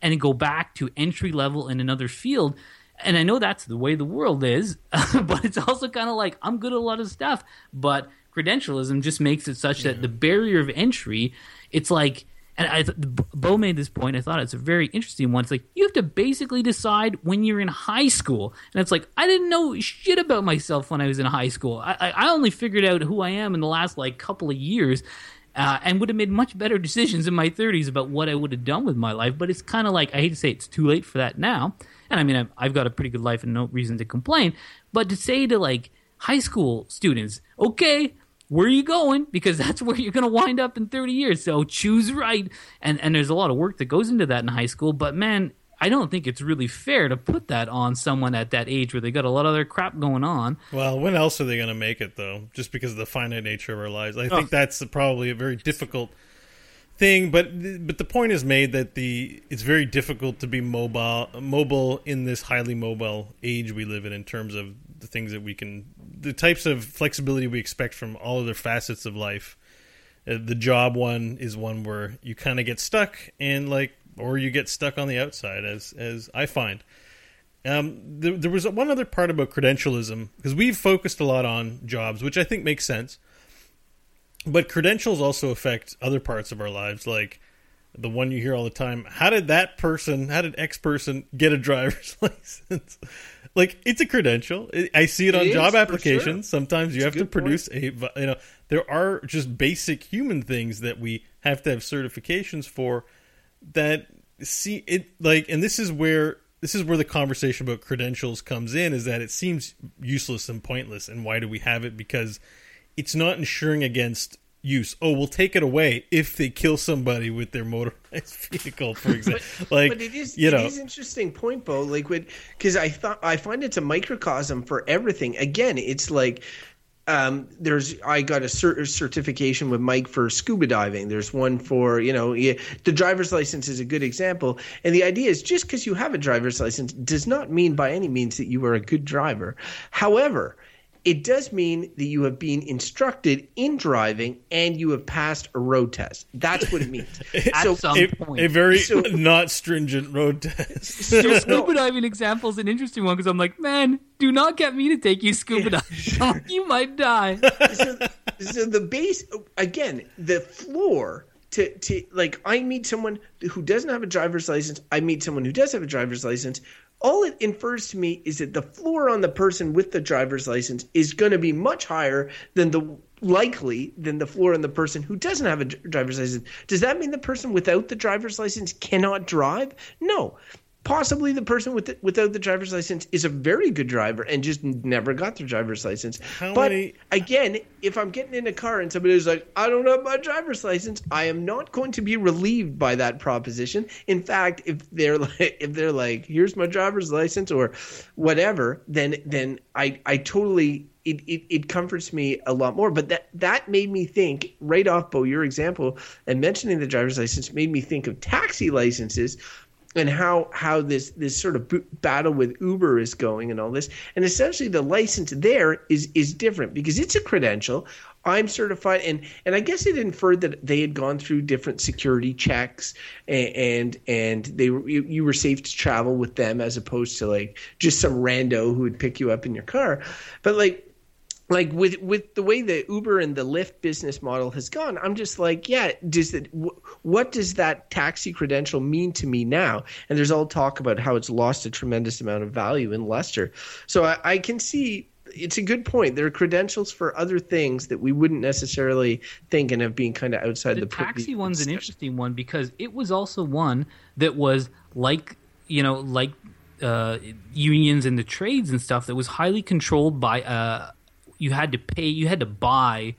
and go back to entry level in another field. And I know that's the way the world is, but it's also kind of like I'm good at a lot of stuff, but credentialism just makes it such that the barrier of entry, it's like, and I Beau made this point. I thought it's a very interesting one. It's like you have to basically decide when you're in high school, and it's like I didn't know shit about myself when I was in high school. I, I I only figured out who I am in the last like couple of years, uh, and would have made much better decisions in my 30s about what I would have done with my life. But it's kind of like I hate to say it's too late for that now. And I mean I've, I've got a pretty good life and no reason to complain. But to say to like high school students, okay, where are you going? Because that's where you're going to wind up in 30 years. So choose right. And and there's a lot of work that goes into that in high school. But man, I don't think it's really fair to put that on someone at that age where they got a lot of other crap going on. Well, when else are they going to make it though? Just because of the finite nature of our lives, I think oh. that's probably a very difficult thing. But but the point is made that the it's very difficult to be mobile mobile in this highly mobile age we live in in terms of the things that we can, the types of flexibility we expect from all other facets of life. Uh, the job one is one where you kind of get stuck and like, or you get stuck on the outside, as as I find. Um, there, there was one other part about credentialism because we've focused a lot on jobs, which I think makes sense. but credentials also affect other parts of our lives, like the one you hear all the time. How did that person, how did X person get a driver's license? Like it's a credential. I see it, It on is, job applications. sure. Sometimes you It's have to good point. produce a, you know, there are just basic human things that we have to have certifications for that see it like and this is where this is where the conversation about credentials comes in is that it seems useless and pointless and why do we have it because it's not ensuring against use oh we'll take it away if they kill somebody with their motorized vehicle for example like but it is you know it is interesting point Beau like because i thought i find it's a microcosm for everything again it's like um, there's I got a cert- certification with Mike for scuba diving. There's one for you know yeah, the driver's license is a good example. And the idea is just because you have a driver's license does not mean by any means that you are a good driver. However, it does mean that you have been instructed in driving and you have passed a road test. That's what it means. At so some a, point. a very So- not stringent road test Your scuba diving example is an interesting one because I'm like, man, do not get me to take you scuba diving. Oh, you might die. so, so the base again the floor to to like i meet someone who doesn't have a driver's license i meet someone who does have a driver's license all it infers to me is that the floor on the person with the driver's license is going to be much higher than the likely than the floor on the person who doesn't have a driver's license. Does that mean the person without the driver's license cannot drive? No possibly the person with the, without the driver's license is a very good driver and just never got their driver's license. How but many- again, if I'm getting in a car and somebody's like, "I don't have my driver's license," I am not going to be relieved by that proposition. In fact, if they're like, if they're like, "Here's my driver's license" or whatever, then then I I totally. It, it, it comforts me a lot more, but that that made me think right off, Beau. Your example and mentioning the driver's license made me think of taxi licenses and how how this this sort of b- battle with Uber is going and all this. And essentially, the license there is is different because it's a credential. I'm certified, and and I guess it inferred that they had gone through different security checks, and and, and they you, you were safe to travel with them as opposed to like just some rando who would pick you up in your car. But like like with with the way the Uber and the Lyft business model has gone, I'm just like, yeah, does it? wh- What does that taxi credential mean to me now? And there's all talk about how it's lost a tremendous amount of value in Leicester. So I, I can see it's a good point. There are credentials for other things that we wouldn't necessarily think and have been kind of outside the, the taxi one's an interesting one because it was also one that was like you know like uh, unions and the trades and stuff that was highly controlled by uh you had to pay you had to buy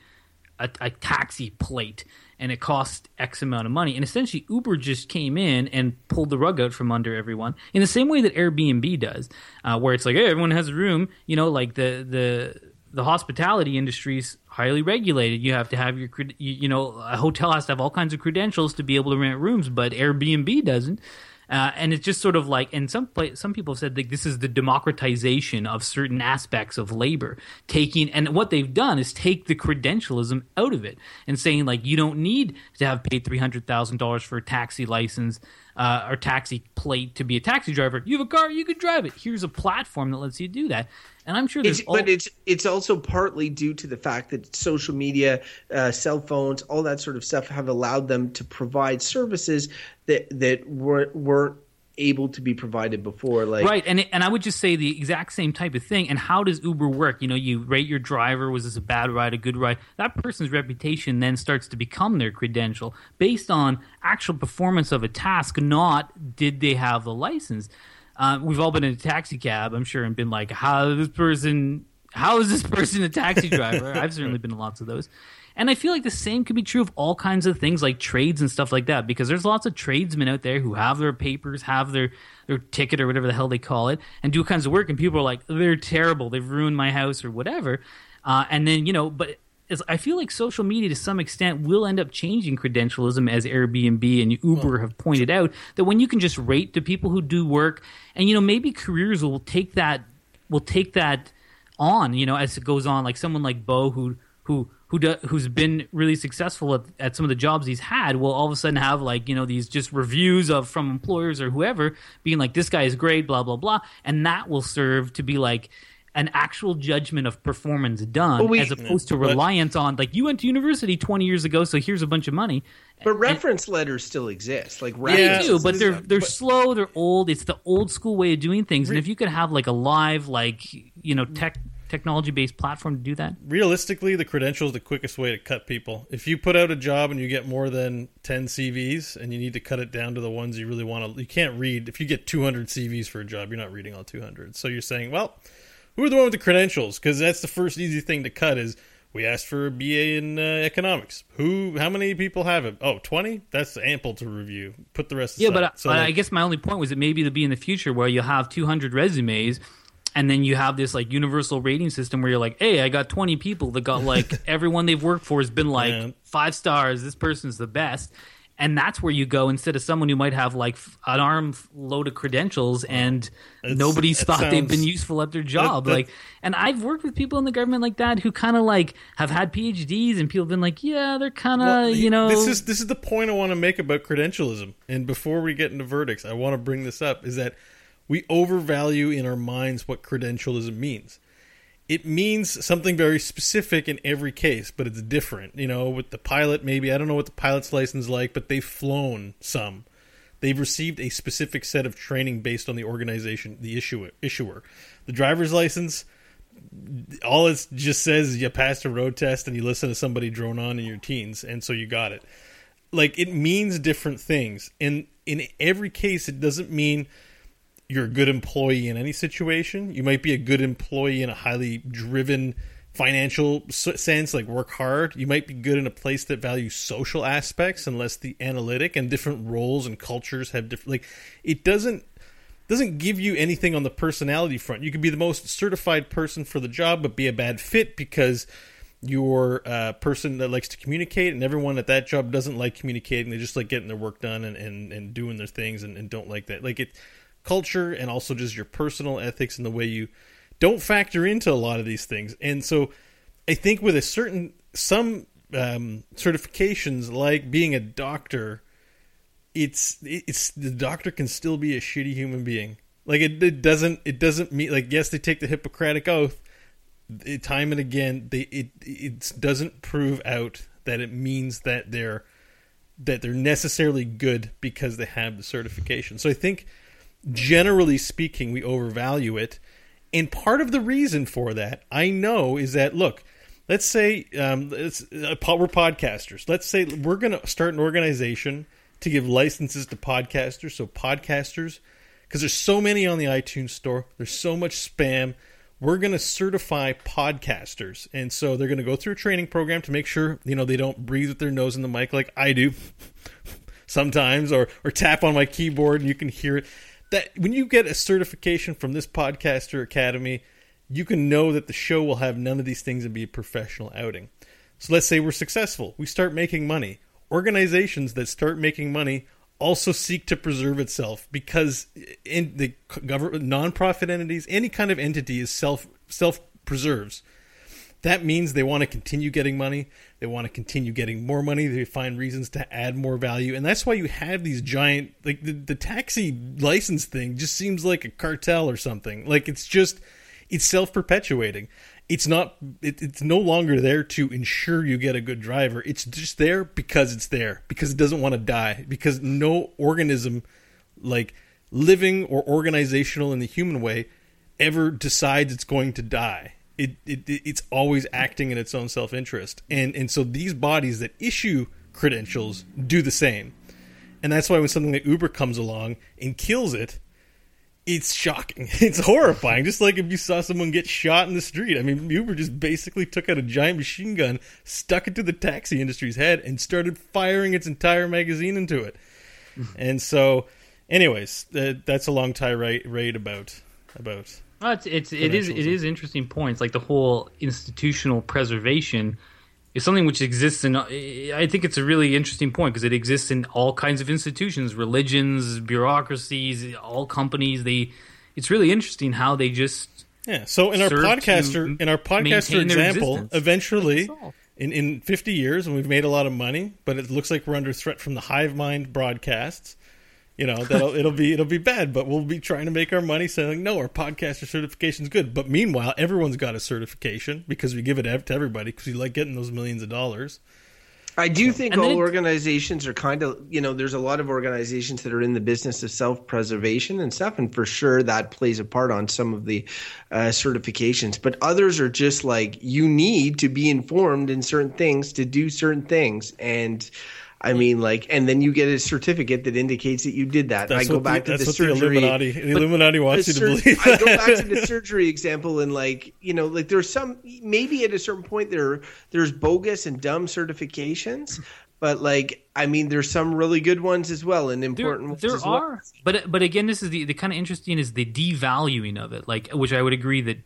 a, a taxi plate and it cost x amount of money and essentially uber just came in and pulled the rug out from under everyone in the same way that airbnb does uh, where it's like hey everyone has a room you know like the the the hospitality industry is highly regulated. You have to have your, you know, a hotel has to have all kinds of credentials to be able to rent rooms, but Airbnb doesn't. Uh, and it's just sort of like, and some pla some people have said like this is the democratization of certain aspects of labor, taking and what they've done is take the credentialism out of it and saying like you don't need to have paid three hundred thousand dollars for a taxi license uh, or taxi plate to be a taxi driver. You have a car, you can drive it. Here's a platform that lets you do that. And I'm sure there's It's, all- but it's it's also partly due to the fact that social media, uh, cell phones, all that sort of stuff have allowed them to provide services that that weren't weren't able to be provided before. Like right and it, and i would just say the exact same type of thing and how does uber work? You know you rate your driver was this a bad ride a good ride? That person's reputation then starts to become their credential based on actual performance of a task not did they have the license. Uh, we've all been in a taxi cab i'm sure and been like how this person how is this person a taxi driver? I've certainly been in lots of those and I feel like the same could be true of all kinds of things like trades and stuff like that, because there's lots of tradesmen out there who have their papers, have their, their ticket or whatever the hell they call it, and do kinds of work, and people are like, they're terrible, they've ruined my house or whatever. Uh, and then, you know, but I feel like social media to some extent will end up changing credentialism, as Airbnb and Uber have pointed out, that when you can just rate the people who do work, and, you know, maybe careers will take that, will take that on, you know, as it goes on, like someone like Beau who, who, who do, who's been really successful at, at some of the jobs he's had will all of a sudden have like you know these just reviews of from employers or whoever being like this guy is great blah blah blah and that will serve to be like an actual judgment of performance done we- as opposed to But- reliance on like you went to university 20 years ago so here's a bunch of money But reference letters still exist. Like they do, but they're they're slow, they're old. It's the old school way of doing things. And if you could have like a live, like you know, tech technology based platform to do that, realistically, the credential is the quickest way to cut people. If you put out a job and you get more than 10 CVs and you need to cut it down to the ones you really want to, you can't read. If you get 200 CVs for a job, you're not reading all 200. So you're saying, well, who are the one with the credentials? Because that's the first easy thing to cut is we asked for a BA in uh, economics. Who, how many people have it? Oh, 20? That's ample to review. Put the rest yeah. But, I- So, but I like, guess my only point was that maybe to be in the future where you'll have 200 resumes. And then you have this like universal rating system where you're like, hey, I got 20 people that got like everyone they've worked for has been like Yeah. five stars. This person's the best. And that's where you go instead of someone who might have like an arm load of credentials and It's- nobody's that thought they've been useful at their job. that- like, and I've worked with people in the government like that who kind of like have had PhDs and people have been like, yeah, they're kind of, Well, you know, this is this is the point I want to make about credentialism. And before we get into verdicts, I want to bring this up: is that we overvalue in our minds what credentialism means. It means something very specific in every case, but it's different. You know, with the pilot, maybe I don't know what the pilot's license is like, but they've flown some. They've received a specific set of training based on the organization, the issuer. Issuer, the driver's license all it just says is you passed a road test and you listen to somebody drone on in your teens, and so you got it. Like it means different things, and in every case, it doesn't mean you're a good employee in any situation. You might be a good employee in a highly driven financial sense, like work hard. You might be good in a place that values social aspects unless the analytic, and different roles and cultures have different. Like it doesn't doesn't give you anything on the personality front. You could be the most certified person for the job, but be a bad fit because you're a person that likes to communicate, and everyone at that job doesn't like communicating. They just like getting their work done and, and, and doing their things and, and don't like that. Like it, culture and also just your personal ethics and the way you don't factor into a lot of these things. And so I think with a certain, some um, certifications like being a doctor, it's it's the doctor can still be a shitty human being. Like it, it doesn't it doesn't mean like yes they take the Hippocratic oath it, time and again they it it doesn't prove out that it means that they're that they're necessarily good because they have the certification. So I think generally speaking we overvalue it and part of the reason for that I know is that look let's say um, uh, we're podcasters. Let's say we're going to start an organization to give licenses to podcasters. So podcasters, because there's so many on the iTunes store, there's so much spam. We're going to certify podcasters, and so they're going to go through a training program to make sure you know they don't breathe with their nose in the mic like I do sometimes, or or tap on my keyboard and you can hear it. That when you get a certification from this podcaster academy, you can know that the show will have none of these things and be a professional outing. So let's say we're successful. We start making money. Organizations that start making money also seek to preserve itself because in the government nonprofit entities, any kind of entity is self self preserves. That means they want to continue getting money. They want to continue getting more money. They find reasons to add more value. And that's why you have these giant, like the, the taxi license thing just seems like a cartel or something. Like it's just, it's self perpetuating. It's not, it, it's no longer there to ensure you get a good driver. It's just there because it's there, because it doesn't want to die, because no organism, like living or organizational in the human way, ever decides it's going to die it, it it's always acting in its own self interest, and and so these bodies that issue credentials do the same, and that's why when something like Uber comes along and kills it, it's shocking, it's horrifying. Just like if you saw someone get shot in the street. I mean, Uber just basically took out a giant machine gun, stuck it to the taxi industry's head, and started firing its entire magazine into it. and so, anyways, uh, that's a long tirade about about Well, it's it's it is it is interesting points. Like the whole institutional preservation is something which exists in. I think it's a really interesting point because it exists in all kinds of institutions, religions, bureaucracies, all companies. They, it's really interesting how they just Yeah. So in our podcaster in our podcaster example, eventually in in 50 years when we've made a lot of money, but it looks like we're under threat from the hive mind broadcasts. You know that'll it'll be it'll be bad, but we'll be trying to make our money saying no, our podcaster certification's good. But meanwhile, everyone's got a certification because we give it to everybody because we like getting those millions of dollars. I do think And all it- organizations are kind of, you know, there's a lot of organizations that are in the business of self preservation and stuff. And for sure that plays a part on some of the uh, certifications. But others are just like, you need to be informed in certain things to do certain things. And I mean, like, and then you get a certificate that indicates that you did that. That's I go back the, to that's the what surgery. the Illuminati the Illuminati wants you to sur- believe. I go back to the surgery example and like you know like there's some maybe at a certain point there there's bogus and dumb certifications, but like I mean there's some really good ones as well and there, important ones there as well. are but but again this is the, the kind of interesting is the devaluing of it like which i would agree that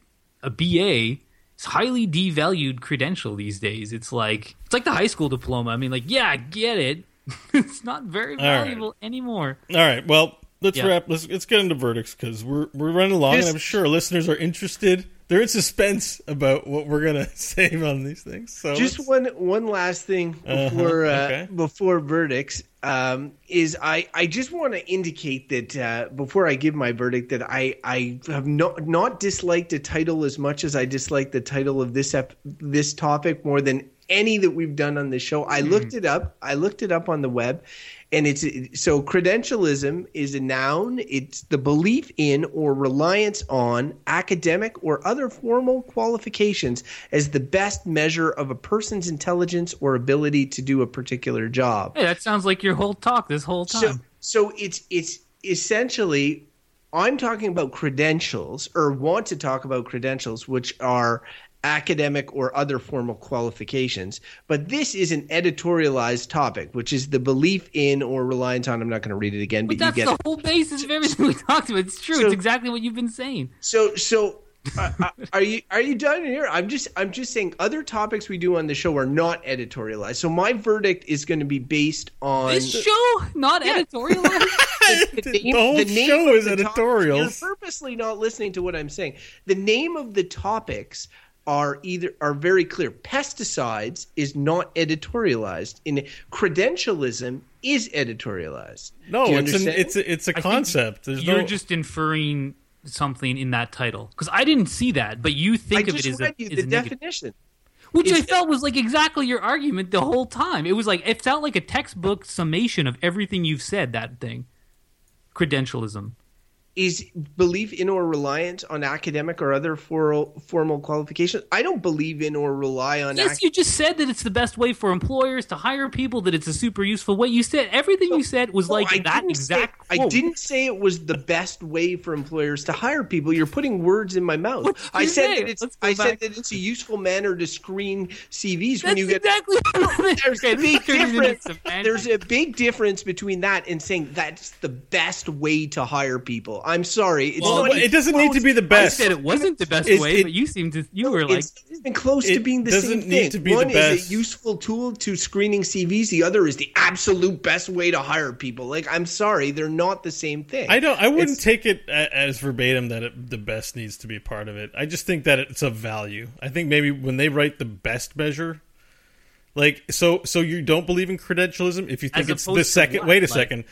a ba is highly devalued credential these days it's like it's like the high school diploma i mean like yeah i get it it's not very right. valuable anymore All right, well, let's Yeah. wrap. Let's let's get into verdicts because we're we're running along, Just- and I'm sure listeners are interested. They're in suspense about what we're gonna say on these things. So Just let's- one one last thing Uh-huh, before uh, before verdicts um, is I, I just want to indicate that uh, before I give my verdict that I, I have not not disliked a title as much as I dislike the title of this ep- this topic more than any that we've done on this show. I hmm. looked it up. I looked it up on the web, and it's so credentialism is a noun. It's the belief in or reliance on academic or other formal qualifications as the best measure of a person's intelligence or ability to do a particular job. hey that sounds like your whole talk this whole So, time so it's it's essentially I'm talking about credentials or want to talk about credentials, which are academic or other formal qualifications. But this is an editorialized topic, which is the belief in or reliance on. I'm not going to read it again, but, but that's you the it. whole basis of everything we talked about it's true So- it's exactly what you've been saying So so. uh, uh, are you are you done here? I'm just I'm just saying other topics we do on the show are not editorialized. So my verdict is going to be based on this show not editorialized the, The whole name show of is the topic- editorials. You're purposely not listening to what I'm saying. The name of the topics are either are very clear. Pesticides is not editorialized. In credentialism is editorialized. no, it's an, it's a, it's a concept. There's you're no just inferring something in that title because I didn't see that, but you I think of it just as a, you as the a negative, definition. which I felt was like exactly your argument the whole time. It was like it felt like a textbook summation of everything you've said. That thing, credentialism. Is belief in or reliance on academic or other formal formal qualifications? I don't believe in or rely on. Yes, you just said that it's the best way for employers to hire people. That it's a super useful way. You said everything you said was oh, like I that exact. Say, I didn't say it was the best way for employers to hire people. You're putting words in my mouth. I said say? that it's. I back. said that it's a useful manner to screen CVs when you get. exactly. There's a big this turned into difference. There's a big difference between that and saying that's the best way to hire people. I'm sorry, it's Well, it doesn't need to be the best. I said it wasn't the best It's- way, it- but you seemed to. You were like, it's even close to being the doesn't same need thing. to be the One is a useful tool to screening CVs. The other is the absolute best way to hire people. Like, I'm sorry, they're not the same thing. I don't. I wouldn't It's- take it as verbatim that it, the best needs to be part of it. I just think that it's a value. I think maybe when they write the best measure, like so, so you don't believe in credentialism if you think As it's the second. what? Wait a Like- second.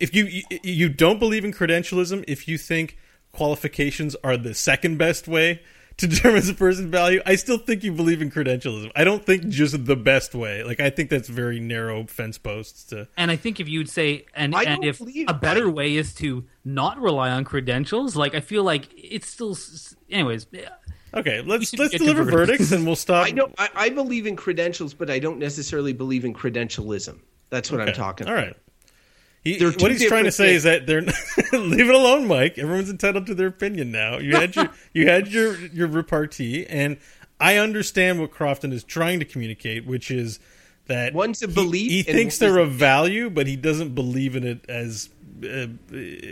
If you, you you don't believe in credentialism if you think qualifications are the second best way to determine a person's value, I still think you believe in credentialism. I don't think just the best way. Like I think that's very narrow fence posts to. and I think if you'd say, and I and if a better way is to not rely on credentials, like I feel like it's still. Anyways, Okay, let's let's deliver verdicts. verdicts and we'll stop. I don't. I, I believe in credentials, but I don't necessarily believe in credentialism. That's what I'm Okay, talking. All right. He, They're what he's trying to different say is that they're leave it alone, Mike. Everyone's entitled to their opinion now. You had your you had your your repartee, and I understand what Crofton is trying to communicate, which is that One's a he- belief He, and thinks they're of value, but he doesn't believe in it as uh,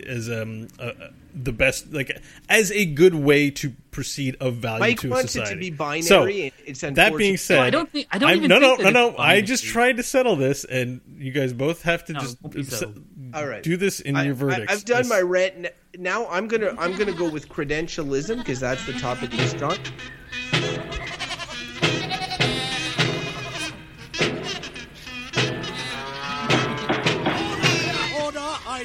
as um uh, the best like as a good way to proceed of value Mike to a wants society. it to be binary. So, it's that being unfortunate. said, I don't think- I don't I'm- even no, think no, that no, it's no. I just tried to settle this, and you guys both have to No, just it won't be s- settled. All right. do this in I, your verdicts. I, have done This- my rant. Now I'm gonna I'm gonna go with credentialism because that's the topic he's drawn. Order, I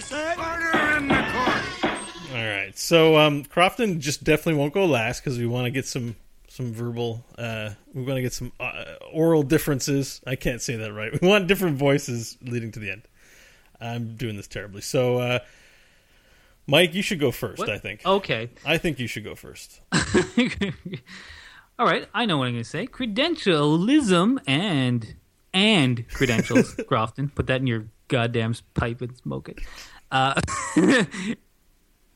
say. So um, Crofton just definitely won't go last because we want to get some some verbal. Uh, we want to get some uh, oral differences. I can't say that right. We want different voices leading to the end. I'm doing this terribly. So, uh, Mike, you should go first. What? I think. Okay. I think you should go first. All right, I know what I'm going to say. Credentialism and and credentials, Crofton. Put that in your goddamn pipe and smoke it. Uh,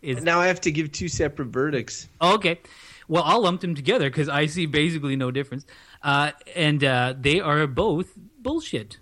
is Now I have to give two separate verdicts. okay. Well, I'll lump them together because I see basically no difference, uh, and uh, they are both bullshit.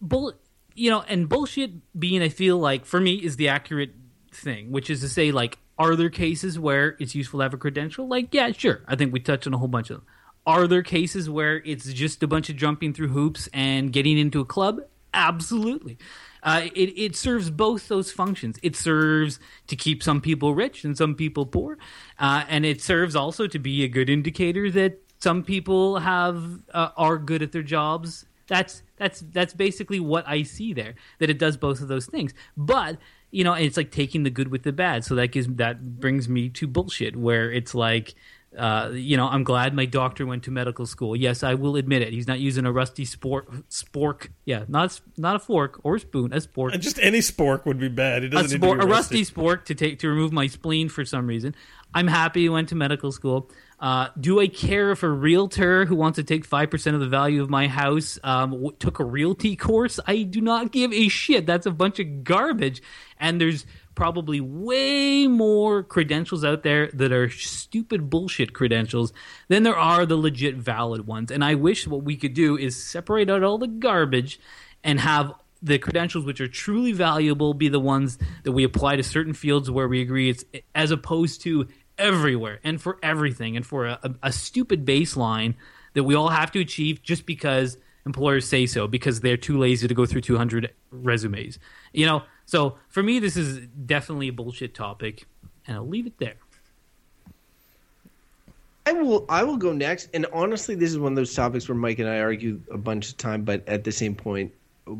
Bull, you know, and bullshit being, I feel like for me is the accurate thing, which is to say, like, are there cases where it's useful to have a credential? Like, yeah, sure. I think we touched on a whole bunch of them. Are there cases where it's just a bunch of jumping through hoops and getting into a club? Absolutely. Uh, it, it serves both those functions. It serves to keep some people rich and some people poor. Uh, and it serves also to be a good indicator that some people have uh, are good at their jobs. That's that's that's basically what I see there. That it does both of those things. But you know, it's like taking the good with the bad. So that gives that brings me to bullshit, where it's like uh, you know, I'm glad my doctor went to medical school. Yes, I will admit it. He's not using a rusty sport spork. Yeah, not not a fork or a spoon, a spork. Just any spork would be bad. It A, doesn't sport, need to a rusty spork to take to remove my spleen for some reason. I'm happy he went to medical school. Uh, do I care if a realtor who wants to take five percent of the value of my house um, w- took a realty course? I do not give a shit. That's a bunch of garbage. And there's probably way more credentials out there that are stupid bullshit credentials than there are the legit valid ones. And I wish what we could do is separate out all the garbage and have the credentials which are truly valuable be the ones that we apply to certain fields where we agree it's as opposed to everywhere and for everything and for a, a, a stupid baseline that we all have to achieve just because employers say so because they're too lazy to go through 200 resumes you know so for me this is definitely a bullshit topic and i'll leave it there I will I will go next. And honestly, this is one of those topics where Mike and I argue a bunch of time, but at the same point,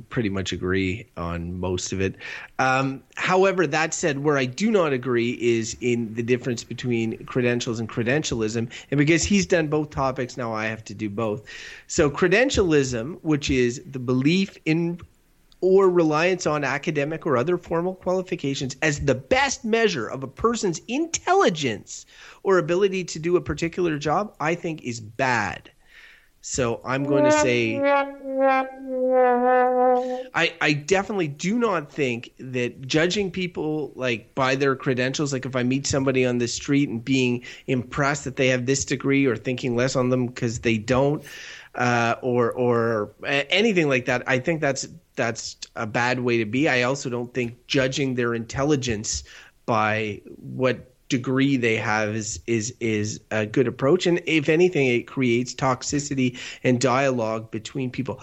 pretty much agree on most of it. Um, however, that said, where I do not agree is in the difference between credentials and credentialism. And because he's done both topics, now I have to do both. So, credentialism, which is the belief in or reliance on academic or other formal qualifications as the best measure of a person's intelligence or ability to do a particular job, I think is bad. So I'm going to say I I definitely do not think that judging people like by their credentials like if I meet somebody on the street and being impressed that they have this degree or thinking less on them cuz they don't uh, or or anything like that I think that's that's a bad way to be. I also don't think judging their intelligence by what degree they have is is is a good approach. And if anything it creates toxicity and dialogue between people.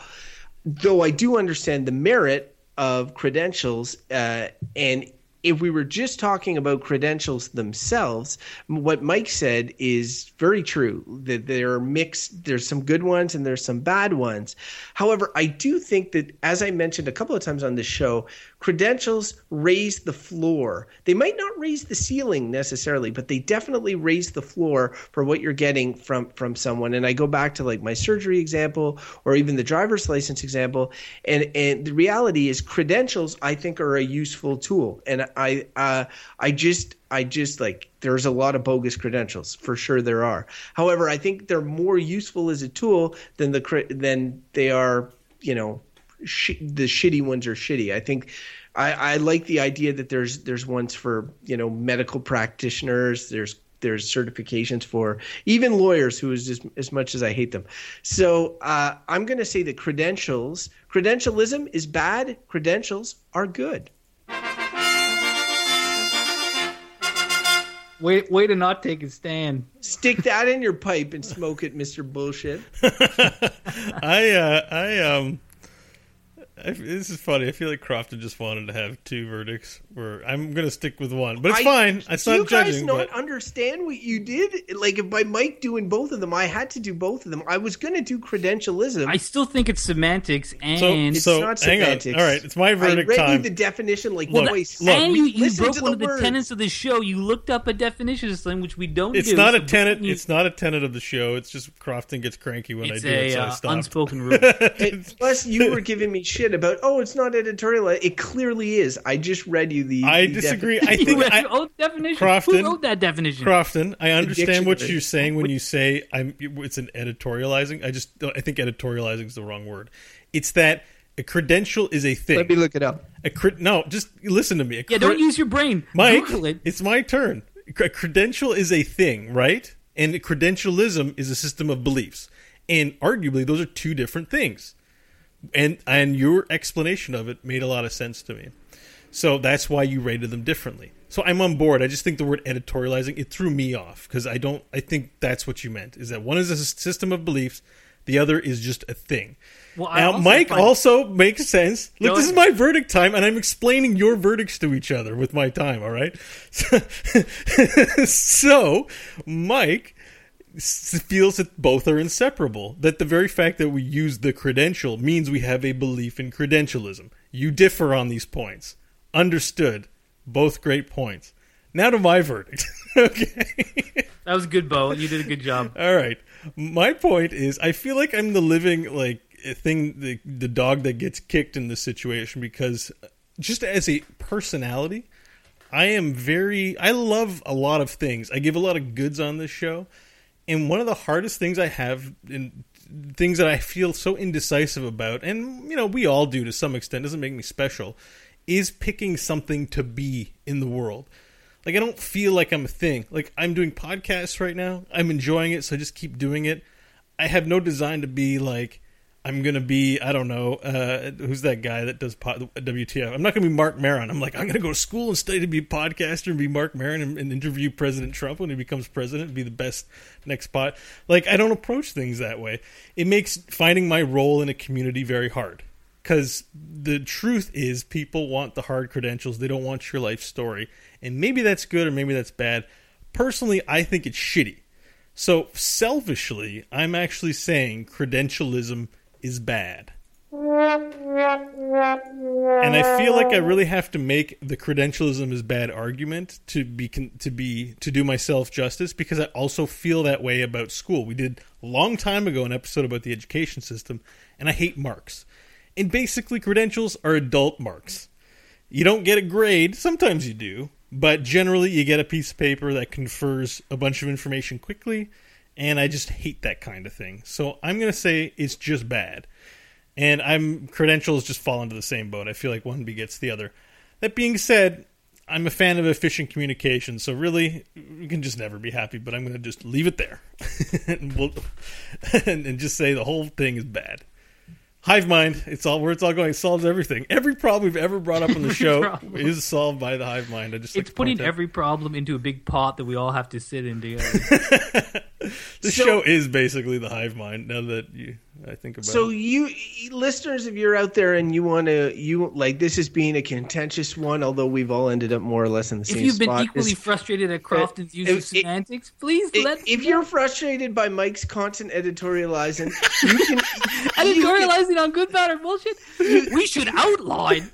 Though i do understand the merit of credentials uh, and if we were just talking about credentials themselves, what Mike said is very true. That there are mixed, there's some good ones and there's some bad ones. However, I do think that, as I mentioned a couple of times on the show, credentials raise the floor. They might not raise the ceiling necessarily, but they definitely raise the floor for what you're getting from from someone. And I go back to like my surgery example or even the driver's license example. And and the reality is credentials I think are a useful tool. And I uh, I just I just like there's a lot of bogus credentials for sure there are. However, I think they're more useful as a tool than the than they are you know sh- the shitty ones are shitty. I think I, I like the idea that there's there's ones for you know medical practitioners. There's there's certifications for even lawyers who is just as much as I hate them. So uh, I'm going to say that credentials, credentialism is bad. Credentials are good. Way, way to not take a stand. Stick that in your pipe and smoke it, Mister Bullshit. I uh, I um I, this is funny. I feel like Crofton just wanted to have two verdicts. Where I'm going to stick with one, but it's I- fine. It's Do not you guys judging. not but understand what you did? Like, if by Mike doing both of them, I had to do both of them. I was going to do credentialism. I still think it's semantics so, and It's so not hang on. semantics. All right, it's my I verdict read time. you the definition like Look, twice. look. and you, you broke to one of the words. tenets of the show. You looked up a definition of something which we don't it's do. not a so tenet. you- It's not a tenet of the show. It's just Crofton gets cranky when it's I do it, a so I uh, stop. unspoken rule. Plus, you were giving me shit about, oh, it's not editorial. It clearly is. I just read you the. I the disagree. defi- I think I, your own definition. Crofton- Who wrote that definition? Crofton, I understand what you're saying when you say I'm. It's an editorializing. I just I think editorializing is the wrong word. It's that a credential is a thing. Let me look it up. A cred- no, just listen to me. A yeah, don't use your brain. Mike. Google it. It's my turn. A credential is a thing, right? And credentialism is a system of beliefs, and arguably those are two different things. And and your explanation of it made a lot of sense to me. So that's why you rated them differently. So I'm on board. I just think the word editorializing it threw me off because I don't. I think that's what you meant. Is that one is a system of beliefs, the other is just a thing. Well, now, also Mike find- also makes sense. Look, this is my verdict time, and I'm explaining your verdicts to each other with my time. All right. so, Mike feels that both are inseparable. That the very fact that we use the credential means we have a belief in credentialism. You differ on these points. Understood. Both great points. Now to my verdict. okay. That was good, Beau. You did a good job. All right. My point is, I feel like I'm the living like thing, the the dog that gets kicked in this situation because uh, just as a personality, I am very. I love a lot of things. I give a lot of goods on this show, and one of the hardest things I have in things that I feel so indecisive about, and you know we all do to some extent, doesn't make me special, is picking something to be in the world. Like I don't feel like I'm a thing. Like I'm doing podcasts right now. I'm enjoying it, so I just keep doing it. I have no design to be like I'm gonna be. I don't know uh, who's that guy that does pod, WTF. I'm not gonna be Marc Maron. I'm like I'm gonna go to school and study to be a podcaster and be Marc Maron and, and interview President Trump when he becomes president. and Be the best next pot. Like I don't approach things that way. It makes finding my role in a community very hard because the truth is people want the hard credentials they don't want your life story and maybe that's good or maybe that's bad personally i think it's shitty so selfishly i'm actually saying credentialism is bad. And i feel like i really have to make the credentialism is bad argument to be to be to do myself justice because i also feel that way about school. We did a long time ago an episode about the education system and i hate marks. And basically, credentials are adult marks. You don't get a grade, sometimes you do, but generally, you get a piece of paper that confers a bunch of information quickly, and I just hate that kind of thing. So I'm going to say it's just bad. And I'm credentials just fall into the same boat. I feel like one begets the other. That being said, I'm a fan of efficient communication, so really, we can just never be happy. But I'm going to just leave it there, and, we'll, and, and just say the whole thing is bad. Hive mind, it's all where it's all going. It solves everything. Every problem we've ever brought up on the show is solved by the hive mind. I just it's to putting every problem into a big pot that we all have to sit in together. the So- show is basically the hive mind. Now that you, I think about So it. you you- listeners, if you're out there and you want to, you like this is being a contentious one, although we've all ended up more or less in the if same If you've been spot. equally is- frustrated at Crofton's use of if- it- semantics, please i- let if you're frustrated by Mike's content editorializing, you can- editorializing on good, bad, or bullshit, we should outline.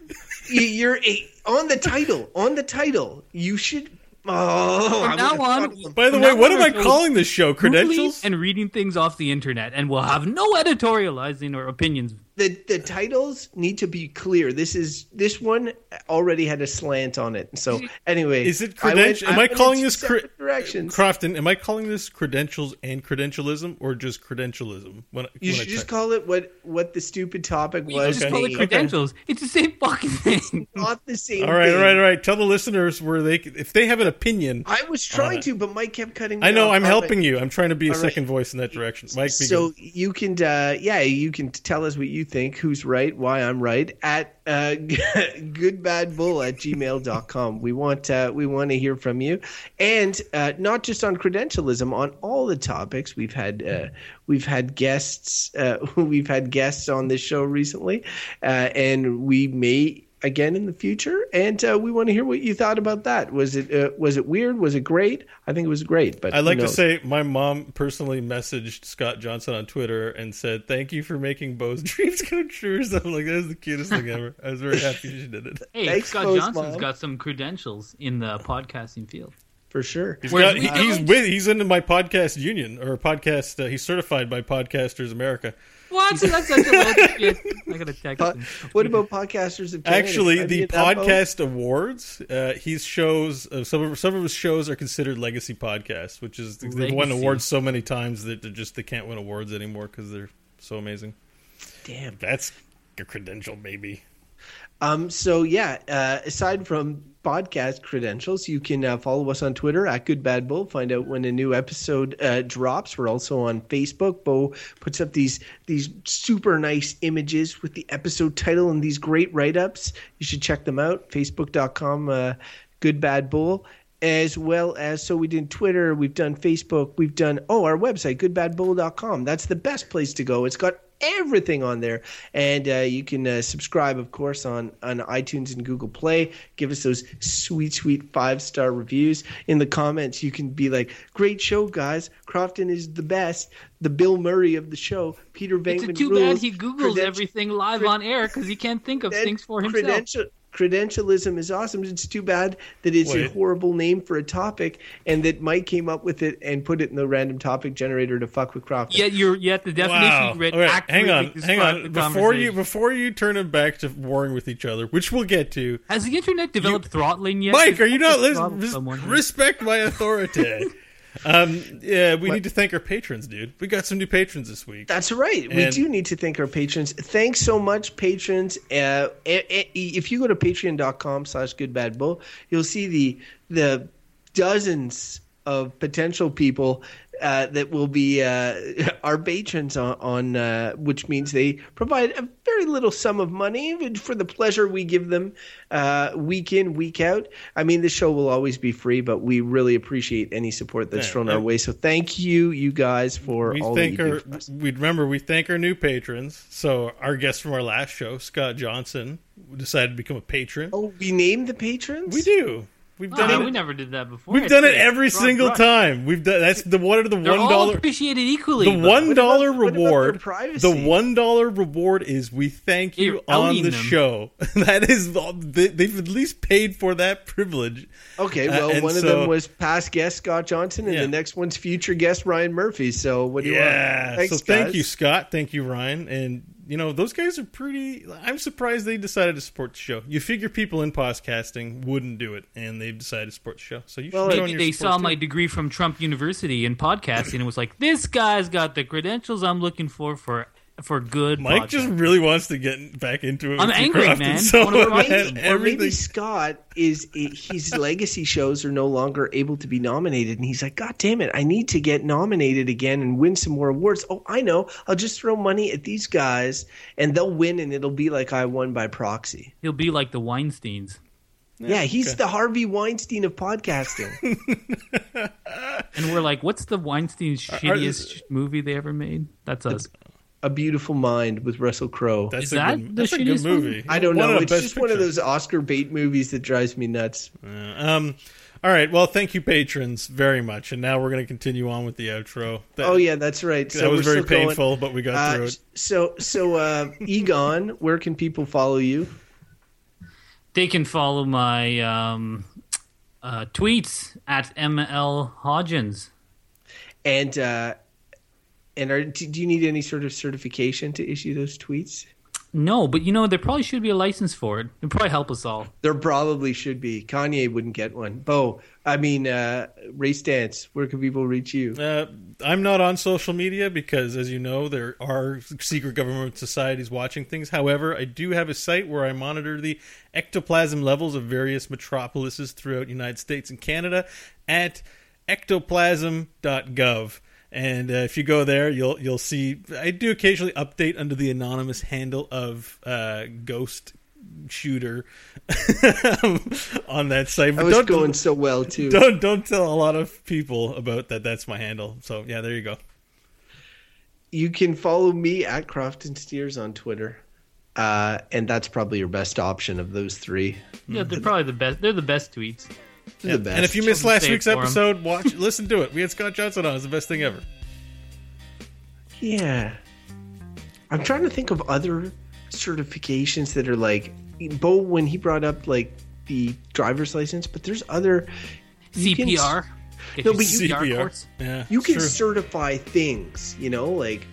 you- you're a, on the title. On the title, you should. Oh, From now on- By the From way, what am I calling this show? Credentials? and reading things off the internet, and we'll have no editorializing or opinions. The the titles need to be clear. This is this one already had a slant on it. So anyway, Is it credential? Am I went calling this cre- directions? Crofton? Am I calling this credentials and credentialism, or just credentialism? When, you when I should just call it what what the stupid topic We was. just call it named. credentials. It's the same fucking thing. Not the same. All right, thing. all right, all right. Tell the listeners where they, if they have an opinion. I was trying to, but Mike kept cutting. Me I know off. I'm helping right. you. I'm trying to be a All right. second voice in that direction. Mike, begin. So you can, uh, yeah, you can tell us what you think, who's right, why I'm right, at uh, goodbadbull at gmail.com. We want uh, we want to hear from you, and uh, not just on credentialism, on all the topics. We've had uh, we've had guests uh, we've had guests on this show recently, uh, and we may again in the future. And uh, we want to hear what you thought about that. Was it uh, was it weird? Was it great? I think it was great. But I'd like to say my mom personally messaged Scott Johnson on Twitter and said, "Thank you for making Beau's dreams come true." Or something like that is the cutest thing ever. I was very happy she did it. Hey, Thanks, Scott Post Johnson's Mom. got some credentials in the podcasting field. for sure. He's, Whereas got, he- he's with he's into my podcast union or podcast. Uh, he's certified by Podcasters America. What? That's such a load of shit. I gotta text Po- him. what about podcasters of Canada? Actually, the get that, podcast awards, uh, his shows, uh, some of some of his shows are considered legacy podcasts, which is they've won awards so many times that they're just they can't win awards anymore because they're so amazing. Damn. That's a credential, maybe. Um. So yeah. Uh, aside from podcast credentials, you can uh, follow us on Twitter at Good Bad Bull. Find out when a new episode uh, drops. We're also on Facebook. Beau puts up these these super nice images with the episode title and these great write ups. You should check them out. Facebook.com. Uh, Good Bad Bull. As well as, so we did Twitter, we've done Facebook, we've done, oh, our website, goodbadbull.com. That's the best place to go. It's got everything on there. And uh, you can uh, subscribe, of course, on, on iTunes and Google Play. Give us those sweet, sweet five star reviews. In the comments, you can be like, great show, guys. Crofton is the best. The Bill Murray of the show. Peter It's too rules. bad he googles everything live cred- on air because he can't think of cred- things for himself. Credential, credentialism is awesome. It's too bad that it's a horrible name for a topic, and that Mike came up with it and put it in the random topic generator to fuck with Crofton. Yet you're yet the definition Wow. you read All right, hang on, hang on. Before you before you turn it back to warring with each other, which we'll get to. Has the internet developed throttling yet? Mike, are you not Throttle listening? someone. Respect my authority. um, yeah, we need to thank our patrons, dude. We got some new patrons this week. That's right. we do need to thank our patrons. Thanks so much, patrons. Uh, if you go to patreon.com slash goodbadbull, you'll see the the dozens of potential people uh, that will be uh, our patrons on, on uh, which means they provide a very little sum of money for the pleasure we give them uh, week in, week out. I mean, the show will always be free, but we really appreciate any support that's Yeah, thrown our way. So thank you, you guys, for we all thank our do for us. we remember we thank our new patrons. So our guest from our last show, Scott Johnson, decided to become a patron. Oh, we named the patrons. We do. We've Oh, done no, it. we never did that before. We've It's done it every single brush. time. We've done that's the one of the They're one appreciated equally. the one dollar what about their reward. privacy? The one dollar reward is we thank you You're on the them. show. that is they, they've at least paid for that privilege. Okay, Uh, well, and one of them was past guest Scott Johnson, and Yeah. the next one's future guest Ryan Murphy. So what do you Yeah. want? Thanks, so thank guys. you, Scott. Thank you, Ryan. And you know those guys are pretty. I'm surprised they decided to support the show. You figure people in podcasting wouldn't do it, and they've decided to support the show. So you Well, should they- They, your they saw too. my degree from Trump University in podcasting and was like, "This guy's got the credentials I'm looking for for for good." Mike podcast." just really wants to get back into it. I'm with you, angry, Crofton, man. So I wanna bad. Or maybe everything. Scott is his legacy shows are no longer able to be nominated, and he's like, God damn it, I need to get nominated again and win some more awards. Oh, I know, I'll just throw money at these guys, and they'll win, and it'll be like I won by proxy. He'll be like the Weinstein's, Yeah, he's okay. the Harvey Weinstein of podcasting. and we're like, "What's the Weinstein's shittiest movie they ever made?" That's us. A Beautiful Mind with Russell Crowe. That's Is a that good, the that's a good shittiest one? movie. I don't Won know. a It's Best just one of Picture. those Oscar bait movies that drives me nuts. Um, all right. Well, thank you, patrons, very much. And now we're going to continue on with the outro. That, Oh yeah, that's right. that So was we're very still going. painful, but we got Uh, through it. so so uh, Egon, where can people follow you? They can follow my um, uh, tweets at ml hodgins. And uh, and are, do do you need any sort of certification to issue those tweets? No, but you know there probably should be a license for it. It'd probably help us all. There probably should be. Kanye wouldn't get one. Beau, I mean, uh, Ray Stantz. Where can people reach you? Uh, I'm not on social media because, as you know, there are secret government societies watching things. However, I do have a site where I monitor the ectoplasm levels of various metropolises throughout the United States and Canada at ectoplasm.gov. And uh, if you go there, you'll you'll see I do occasionally update under the anonymous handle of uh, Ghost Shooter on that site. I But was don't going so well too. don't don't tell a lot of people about that. That's my handle. So yeah, there you go. You can follow me at Crofton Steers on Twitter, uh, and that's probably your best option of those three. Yeah, they're probably the best. They're the best tweets. They're the best. And if you missed Something last week's episode, watch listen to it. We had Scott Johnson on. It's the best thing ever. Yeah. I'm trying to think of other certifications that are like Beau when he brought up like the driver's license, but there's other you can- CPR. Get No, but you- CPR course. Yeah, you can true. certify things, you know, like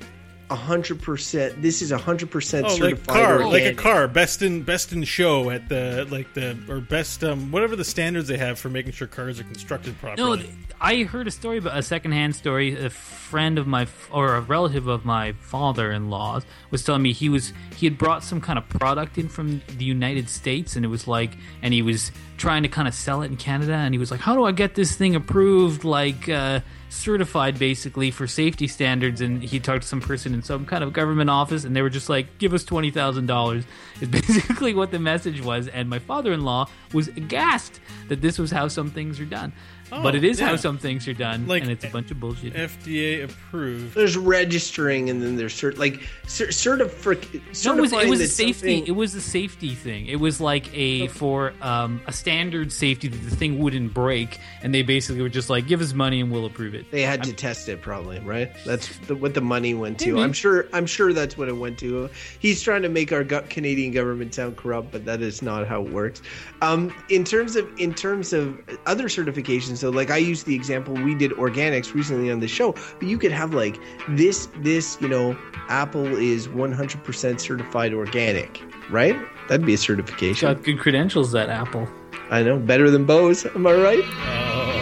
a hundred percent. This is a hundred percent Oh, like certified. car, like a car, best in best in show at the like the or best um whatever the standards they have for making sure cars are constructed properly. th- I heard a story about a secondhand story. A friend of my or a relative of my father-in-law's was telling me he was he had brought some kind of product in from the United States, and it was like, and he was trying to kind of sell it in Canada, and he was like, "How do I get this thing approved, like uh, certified, basically for safety standards?" And he talked to some person in some kind of government office, and they were just like, "Give us twenty thousand dollars." Is basically what the message was, and my father-in-law was aghast that this was how some things are done. But Oh, it is yeah. how some things are done, Like, and it's a bunch of bullshit. FDA approved. There's registering, and then there's cert like cer- certific- No, it was, it was a safety. something- It was a safety thing. It was like a for um, a standard safety that the thing wouldn't break, and they basically were just like, "Give us money and we'll approve it." They had to test it, probably, right? That's the, what the money went to. Maybe. I'm sure. I'm sure that's what it went to. He's trying to make our go- Canadian government sound corrupt, but that is not how it works. Um, in terms of in terms of other certifications, so like I used the example we did organics recently on the show, but you could have like this this you know Apple is 100% certified organic, right? That'd be a certification. Got good credentials, that Apple. I know, better than Bose. Am I right? Oh.